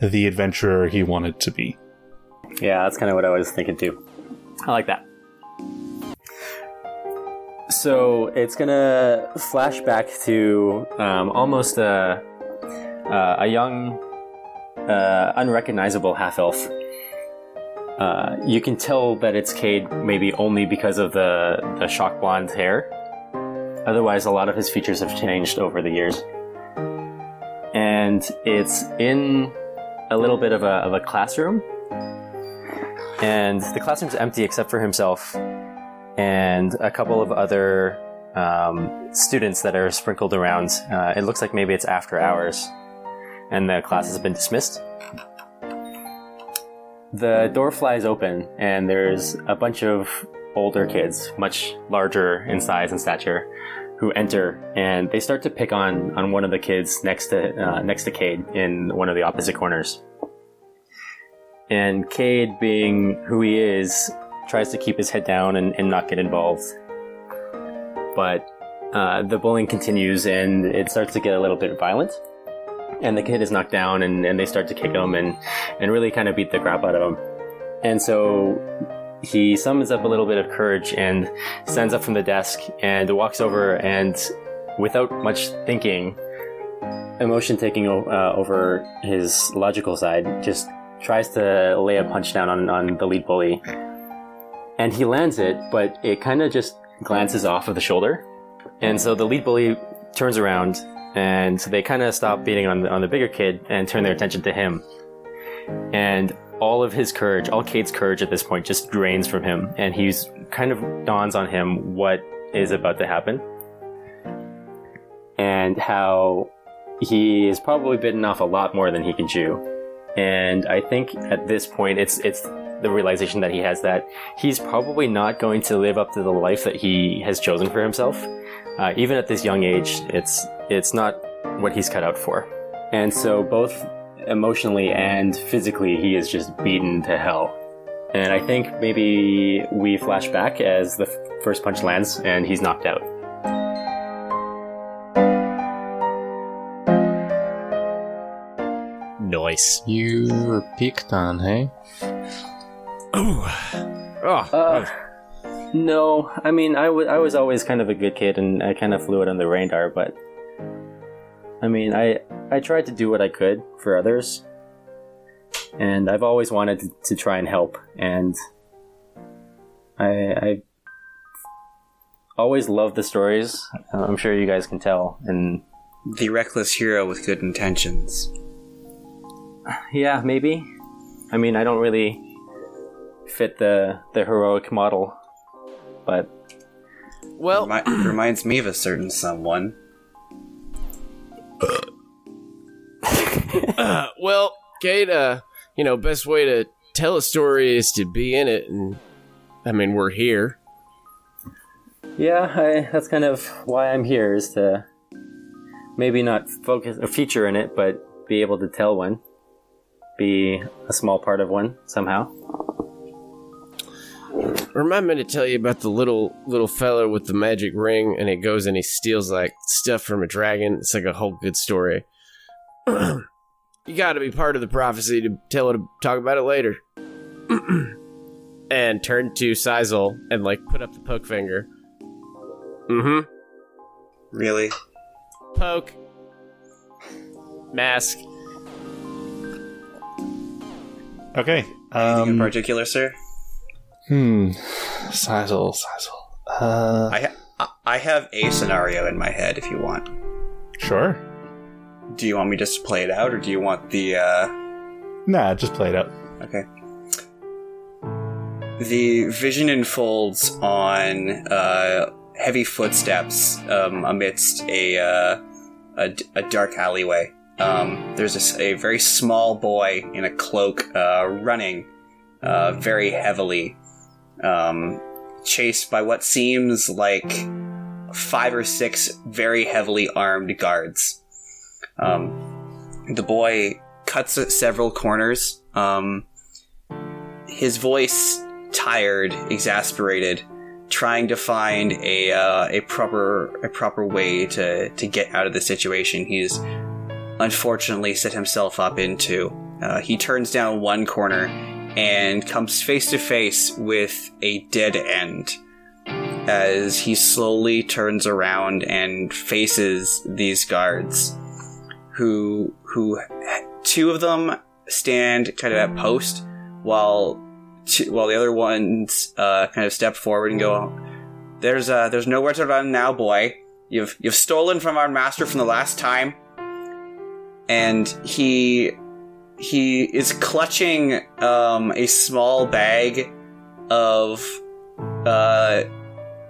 the adventurer he wanted to be. Yeah, that's kind of what I was thinking too. I like that. So it's gonna flash back to um, almost a uh, a young, uh, unrecognizable half elf. Uh, you can tell that it's Cade maybe only because of the the shock blonde hair. Otherwise, a lot of his features have changed over the years, and it's in a little bit of a of a classroom and the classroom's empty except for himself and a couple of other um, students that are sprinkled around. Uh, it looks like maybe it's after hours, and the class has been dismissed. The door flies open, and there's a bunch of older kids, much larger in size and stature, who enter, and they start to pick on on one of the kids next to uh, next to Cade in one of the opposite corners. And Cade, being who he is, tries to keep his head down and, and not get involved. But uh, the bullying continues and it starts to get a little bit violent. And the kid is knocked down and, and they start to kick him and, and really kind of beat the crap out of him. And so he summons up a little bit of courage and stands up from the desk and walks over and, without much thinking, emotion taking uh, over his logical side, just tries to lay a punch down on, on the lead bully. And he lands it, but it kind of just glances off of the shoulder. And so the lead bully turns around and so they kind of stop beating on the, on the bigger kid and turn their attention to him. And all of his courage, all Cade's courage at this point just drains from him. And he's kind of dawns on him what is about to happen. And how he is probably bitten off a lot more than he can chew and I think at this point it's it's the realization that he has that he's probably not going to live up to the life that he has chosen for himself. Uh, even at this young age, it's it's not what he's cut out for, and so both emotionally and physically, he is just beaten to hell. And I think maybe we flash back as the first punch lands and he's knocked out. Nice. You were picked on, hey? Oh, Uh, no, I mean, I wa- I was always kind of a good kid, and I kind of flew it on the radar. But I mean, I I tried to do what I could for others, and I've always wanted to, to try and help. And I I always loved the stories. Uh, I'm sure you guys can tell. And The reckless hero with good intentions. yeah, maybe. I mean, I don't really fit the the heroic model, but well, Remi- reminds me of a certain someone. uh, well, Cade. Uh, you know, best way to tell a story is to be in it, and I mean, we're here. Yeah, I, that's kind of why I'm here is to maybe not focus or feature in it, but be able to tell one, be a small part of one somehow. Remind me to tell you about the little little fella with the magic ring, and he goes and he steals like stuff from a dragon. It's like a whole good story. you got to be part of the prophecy to tell it, To talk about it later. and turn to Sizel and like put up the poke finger. Mm-hmm. Really? Poke. Mask. Okay. Anything in Um, particular, sir? Hmm. Sizel, Sizel. Uh, I ha- I- have a scenario in my head. If you want, sure. do you want me just to play it out, or do you want the? uh Nah, just play it out. Okay. the vision unfolds on uh, heavy footsteps um, amidst a, uh, a a dark alleyway. Um, there's a very small boy in a cloak uh, running uh, very heavily, um, chased by what seems like five or six very heavily armed guards. Um, the boy cuts at several corners. Um, his voice tired, exasperated, trying to find a uh, a proper a proper way to to get out of the situation he's unfortunately set himself up into. Uh, he turns down one corner and comes face to face with a dead end as he slowly turns around and faces these guards who who two of them stand kind of at post while two, while the other ones uh, kind of step forward and go there's uh there's nowhere to run now boy. You've you've stolen from our master from the last time. And he he is clutching um a small bag of uh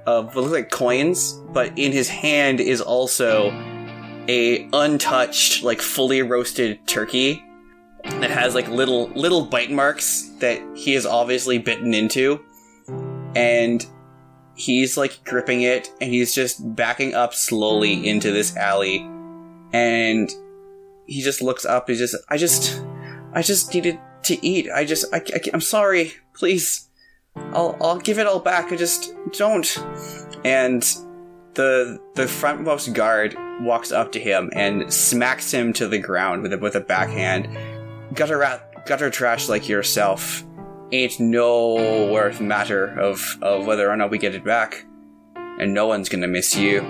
of what looks like coins but in his hand is also a untouched like fully roasted turkey that has like little little bite marks that he has obviously bitten into. And he's like gripping it and he's just backing up slowly into this alley. And he just looks up he's just i just i just needed to eat. I just I, I i'm sorry. Please. I'll i'll give it all back. I just don't. And the the frontmost guard walks up to him and smacks him to the ground with a, with a backhand. Gutter rat gutter trash like yourself ain't no worth matter of of whether or not we get it back. And no one's gonna miss you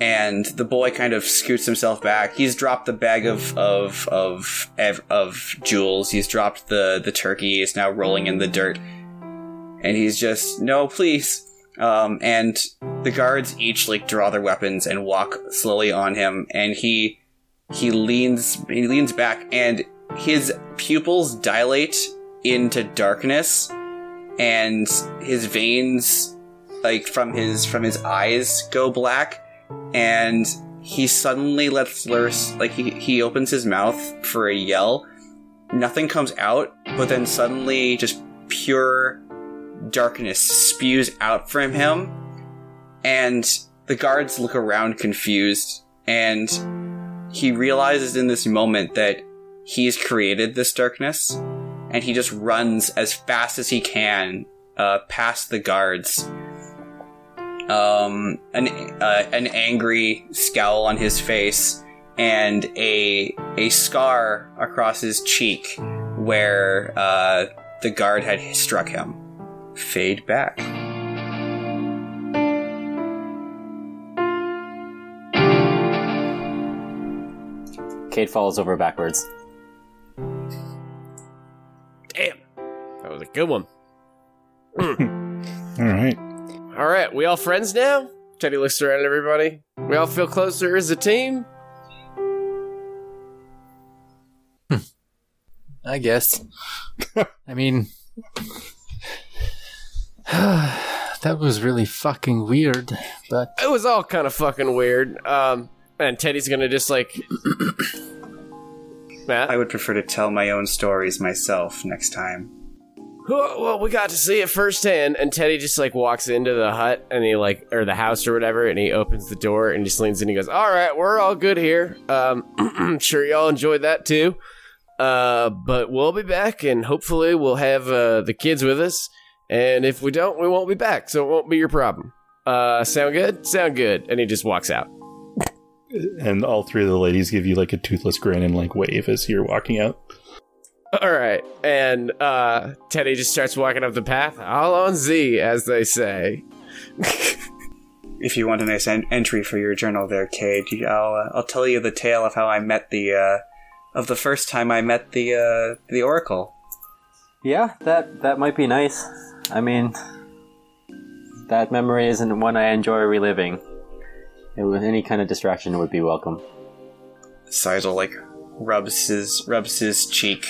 and the boy kind of scoots himself back. He's dropped the bag of of of of, jewels. He's dropped the the turkey. Is now rolling in the dirt. And he's just no please. Um, and the guards each like draw their weapons and walk slowly on him. And he he leans he leans back and his pupils dilate into darkness and his veins like from his from his eyes go black and he suddenly lets loose like he, he opens his mouth for a yell. Nothing comes out but then suddenly just pure darkness spews out from him. And the guards look around confused and he realizes in this moment that he's created this darkness and he just runs as fast as he can uh, past the guards um, an uh, an angry scowl on his face and a a scar across his cheek where uh, the guard had struck him. Fade back. Cade falls over backwards. Damn. That was a good one. All right. All right, we all friends now? Teddy looks around at everybody. We all feel closer as a team? I guess. I mean, that was really fucking weird, but It was all kind of fucking weird. Um, and Teddy's gonna just like. Matt? I would prefer to tell my own stories myself next time. Well, we got to see it firsthand, and Teddy just like walks into the hut and he like or the house or whatever, and he opens the door and just leans in. and He goes, "All right, we're all good here. Um, sure y'all enjoyed that too. Uh, but we'll be back, and hopefully we'll have uh, the kids with us. And if we don't, we won't be back, so it won't be your problem. Uh, sound good? Sound good." And he just walks out. And all three of the ladies give you like a toothless grin and like wave as you're walking out. All right, and uh, Teddy just starts walking up the path, all on Z, as they say. If you want a nice en- entry for your journal, there, Cade, I'll uh, I'll tell you the tale of how I met the uh, of the first time I met the uh, the Oracle. Yeah, that that might be nice. I mean, that memory isn't one I enjoy reliving. It any kind of distraction would be welcome. Sizel like rubs his rubs his cheek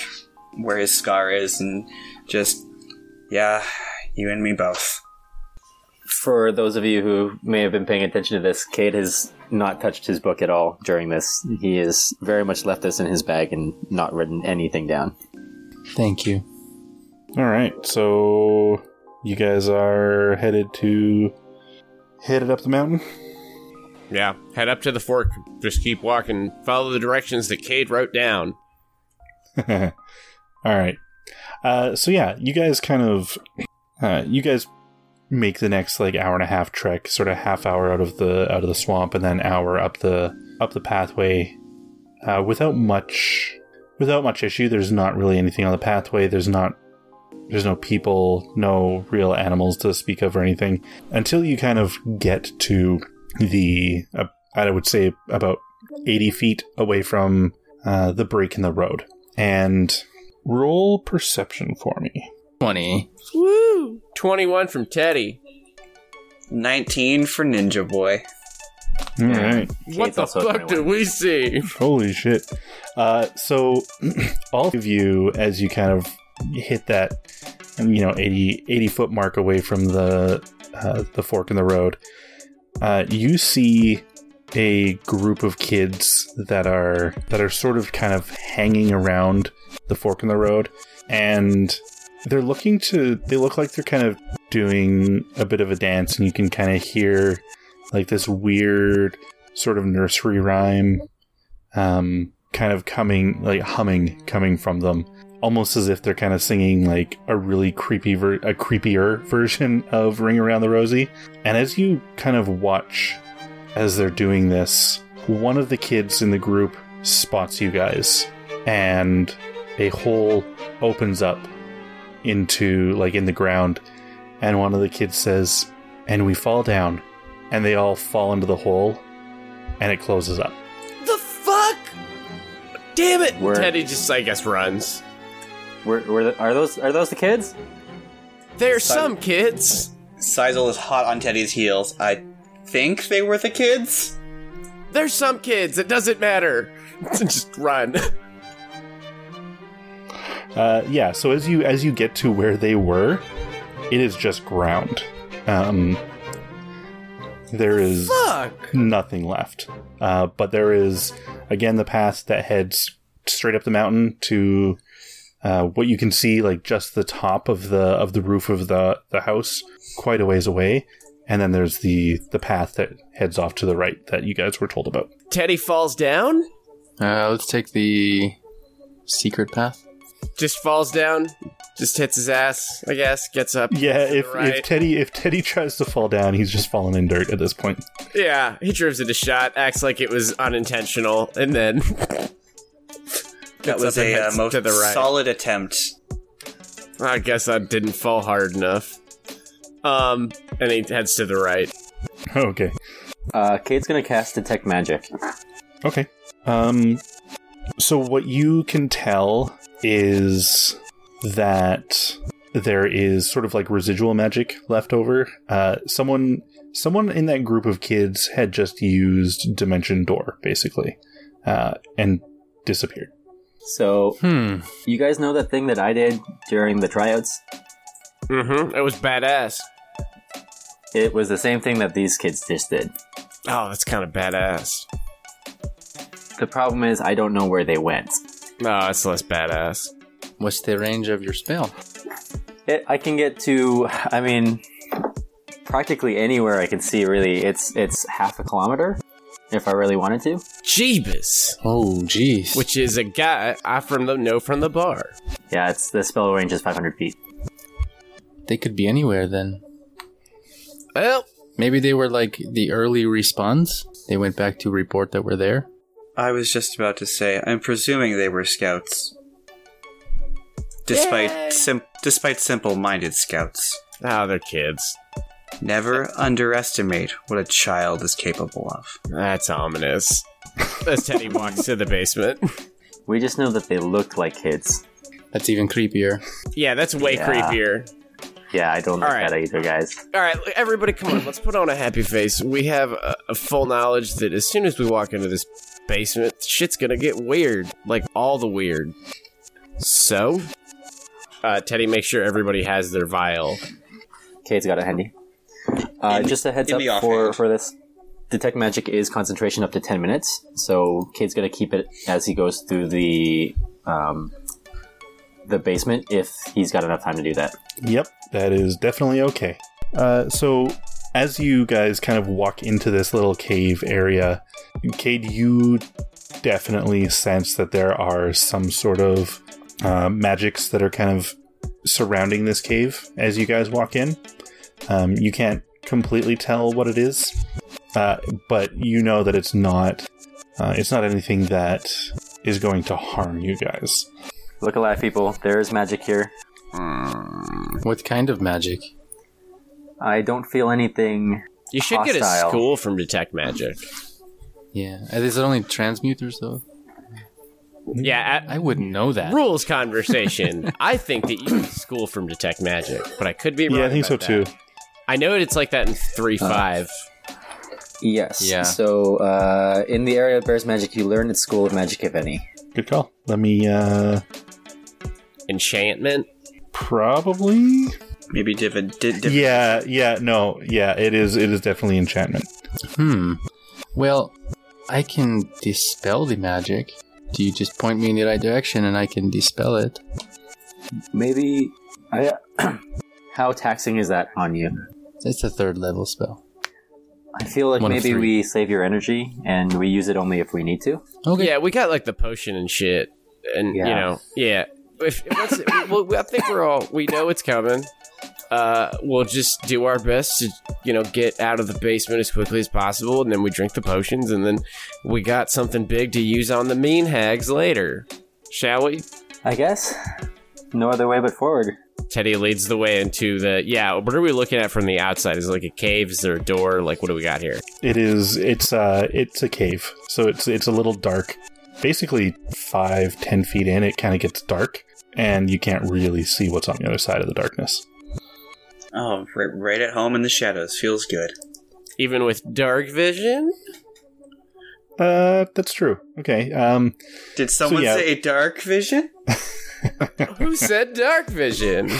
where his scar is and just Yeah, you and me both. For those of you who may have been paying attention to this, Cade has not touched his book at all during this. He has very much left this in his bag and not written anything down. Thank you. All right, so you guys are headed to headed up the mountain. Yeah, head up to the fork. Just keep walking. Follow the directions that Cade wrote down. All right. Uh, so yeah, you guys kind of, uh, you guys make the next like hour and a half trek, sort of half hour out of the out of the swamp, and then hour up the up the pathway, uh, without much without much issue. There's not really anything on the pathway. There's not there's no people, no real animals to speak of or anything until you kind of get to the uh, I would say about 80 feet away from uh, the break in the road and roll perception for me. 20. Woo! 21 from Teddy. 19 for Ninja Boy. All right. what the fuck 21. did we see? Holy shit. Uh, so, all of you, as you kind of hit that, you know, 80, 80 foot mark away from the, uh, the fork in the road, uh, you see a group of kids that are that are sort of kind of hanging around the fork in the road and they're looking to they look like they're kind of doing a bit of a dance and you can kind of hear like this weird sort of nursery rhyme um kind of coming like humming coming from them almost as if they're kind of singing like a really creepy ver- a creepier version of ring around the rosie. And as you kind of watch as they're doing this one of the kids in the group spots you guys and a hole opens up into like in the ground and one of the kids says and we fall down and they all fall into the hole and it closes up The fuck? Damn it! Where- Teddy just, I guess, runs. Were, were the, are those are those the kids? There's some kids. Sizel is hot on Teddy's heels. I think they were the kids. There's some kids. It doesn't matter. just run. Uh, yeah. So as you as you get to where they were, it is just ground. Um, there is Fuck. nothing left. Uh, but there is again the path that heads straight up the mountain to uh, what you can see, like just the top of the of the roof of the the house, quite a ways away. And then there's the the path that heads off to the right that you guys were told about. Teddy falls down. Uh, let's take the secret path. Just falls down. Just hits his ass. I guess. Gets up. Yeah, if, right. if Teddy if Teddy tries to fall down, he's just falling in dirt at this point. Yeah, he drives it a shot, acts like it was unintentional, and then That was up a uh, most to the right. solid attempt. I guess I didn't fall hard enough. Um, and he heads to the right. Okay. Uh, Cade's gonna cast detect magic. Okay. Um so what you can tell is that there is sort of like residual magic left over. Uh someone someone in that group of kids had just used dimension door basically. Uh and disappeared. So Hmm. you guys know that thing that I did during the tryouts? Mm-hmm. It was badass. It was the same thing that these kids just did. Oh, that's kind of badass. The problem is I don't know where they went. No, it's less badass. What's the range of your spell? It, I can get to. I mean, practically anywhere I can see. Really, it's it's half a kilometer if I really wanted to. Jeebus. Oh, jeez. Which is a guy I from the know from the bar. Yeah, it's the spell range is 500 feet. they could be anywhere then. Well, Maybe they were like the early respawns. They went back to report that we're there. I was just about to say, I'm presuming they were scouts. Despite sim- despite simple-minded scouts. oh, they're kids. Never underestimate what a child is capable of. That's ominous. As Teddy walks to the basement. We just know that they look like kids. That's even creepier. Yeah, that's way Yeah. creepier. Yeah, I don't like All right. that either, guys. All right, everybody, come on. Let's put on a happy face. We have a, a full knowledge that as soon as we walk into this basement, shit's gonna get weird. Like all the weird. So, Uh, Teddy, make sure everybody has their vial. Cade's got it handy. Uh, In- just a heads up for, for this. Detect magic is concentration up to 10 minutes, so Cade's gonna keep it as he goes through the um, the basement if he's got enough time to do that. Yep, that is definitely okay. Uh, so, as you guys kind of walk into this little cave area, Cade, you definitely sense that there are some sort of uh, magics that are kind of surrounding this cave as you guys walk in. Um, you can't completely tell what it is, uh, but you know that it's not. Uh, it's not anything that is going to harm you guys. Look alive, people. There is magic here. What kind of magic? I don't feel anything. You should get a Hostile. school from Detect Magic. Yeah. Uh, Is it only transmuters though? Yeah, at I wouldn't know that. rules conversation. I think that you need a school from Detect Magic, but I could be wrong. Yeah, I think so about too. that. I know it's like that in three five. Yes. Yeah. So, uh, in the area of bears Magic, you learn at School of Magic, if any. Good call. Let me uh, Enchantment. probably Maybe div- di- div- Yeah, yeah, no, yeah, it is. It is definitely enchantment. Hmm. Well, I can dispel the magic. Do you just point me in the right direction and I can dispel it? Maybe. I, how taxing is that on you? It's a third level spell. I feel like One maybe we save your energy and we use it only if we need to. Okay. Yeah, we got like the potion and shit, and you know, yeah. If, if let's, well, I think we're all we know it's coming. Uh, we'll just do our best to you know get out of the basement as quickly as possible, and then we drink the potions, and then we got something big to use on the mean hags later. Shall we? I guess. No other way but forward. Teddy leads the way into the yeah. What are we looking at from the outside? Is it like a cave? Is there a door? Like what do we got here? It is. It's uh. It's a cave, so it's it's a little dark. Basically, five ten feet in, it kind of gets dark, and you can't really see what's on the other side of the darkness. Oh, right, right at home in the shadows. Feels good. Even with dark vision? Uh, that's true. Okay. Um, Did someone yeah. say dark vision? Who said dark vision?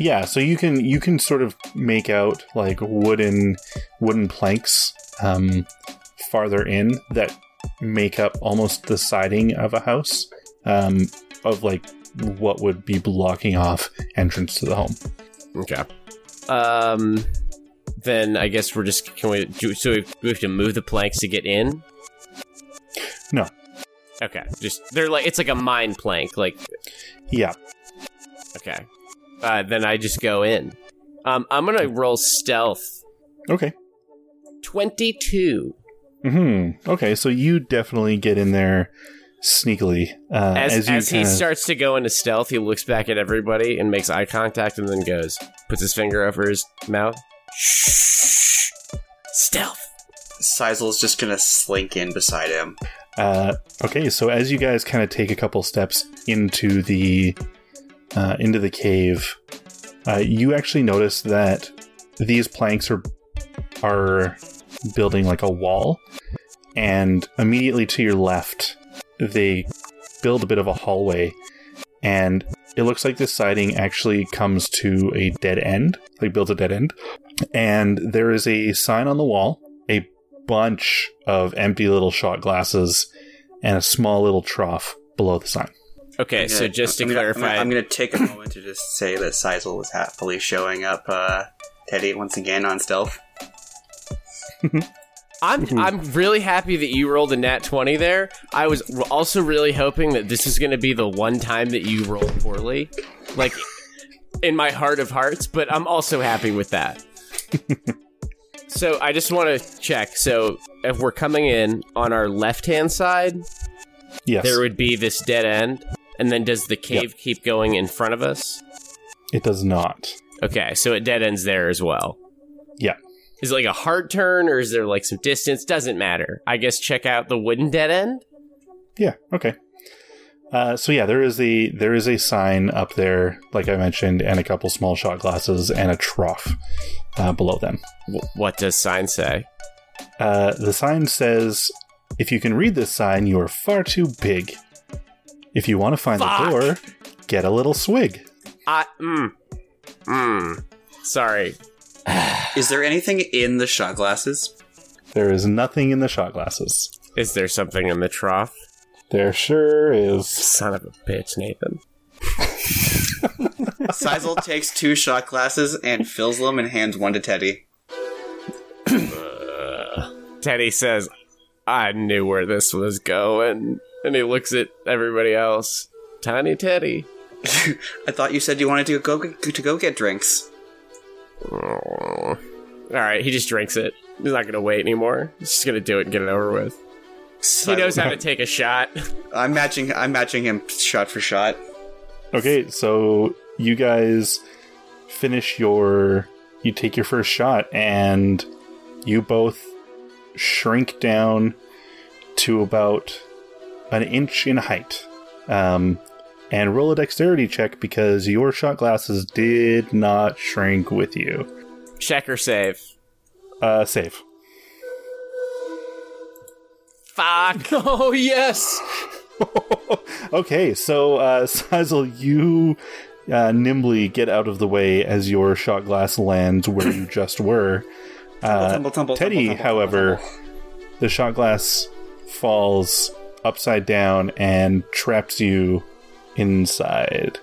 yeah. So you can you can sort of make out like wooden wooden planks um farther in that make up almost the siding of a house um of like what would be blocking off entrance to the home. Okay. Um. Then I guess we're just can we do so we we have to move the planks to get in. No. Okay. Just they're like it's like a mine plank. Like Yeah. okay. Uh, then I just go in. Um, I'm gonna roll stealth. Okay. Twenty-two. Hmm. Okay. So you definitely get in there sneakily uh, As as, as, he kinda- starts to go into stealth, he looks back at everybody and makes eye contact, and then goes, puts his finger over his mouth. Shh. Stealth. Sizel's just gonna slink in beside him. Uh, okay, so as you guys kind of take a couple steps into the uh, into the cave, uh, you actually notice that these planks are are building like a wall, and immediately to your left, they build a bit of a hallway, and it looks like this siding actually comes to a dead end, like builds a dead end, and there is a sign on the wall, a bunch of empty little shot glasses and a small little trough below the sign. Okay, I'm so just to I'm gonna- I'm clarify, gonna, I'm gonna take a moment to just say that Sizel was happily showing up uh, Teddy once again on stealth. I'm mm-hmm. I'm really happy that you rolled a nat twenty there. I was also really hoping that this is going to be the one time that you roll poorly, like in my heart of hearts. But I'm also happy with that. so I just want to check. So if we're coming in on our left hand side, Yes, there would be this dead end, and then does the cave keep going in front of us? it does not. Okay, so it dead ends there as well. Yeah. Is it like a hard turn or is there like some distance? Doesn't matter. I guess check out the wooden dead end. Yeah. Okay. Uh, so yeah, there is a there is a sign up there, like I mentioned, and a couple small shot glasses and a trough uh, below them. W- what does sign say? Uh, the sign says, "If you can read this sign, you are far too big. If you want to find Fuck. the door, get a little swig. I mm. Mm. Sorry. Is there anything in the shot glasses? There is nothing in the shot glasses. Is there something in the trough? There sure is. Son of a bitch, Nathan. Sizel takes two shot glasses and fills them and hands one to Teddy. Uh, Teddy says, I knew where this was going. And he looks at everybody else. Tiny Teddy. I thought you said you wanted to go to go get drinks. All right, he just drinks it. He's not going to wait anymore. He's just going to do it and get it over with. He knows how to take a shot. I'm matching. I'm matching him shot for shot. Okay, so you guys finish your. You take your first shot, and you both shrink down to about an inch in height. Um, and roll a dexterity check because your shot glasses did not shrink with you. Check or save. Uh, save. Fuck. Oh yes. okay, so uh, Sizel, you uh, nimbly get out of the way as your shot glass lands where you just were. Uh, Tumble, tumble, Teddy, tumble, tumble, however, the shot glass falls upside down and traps you inside.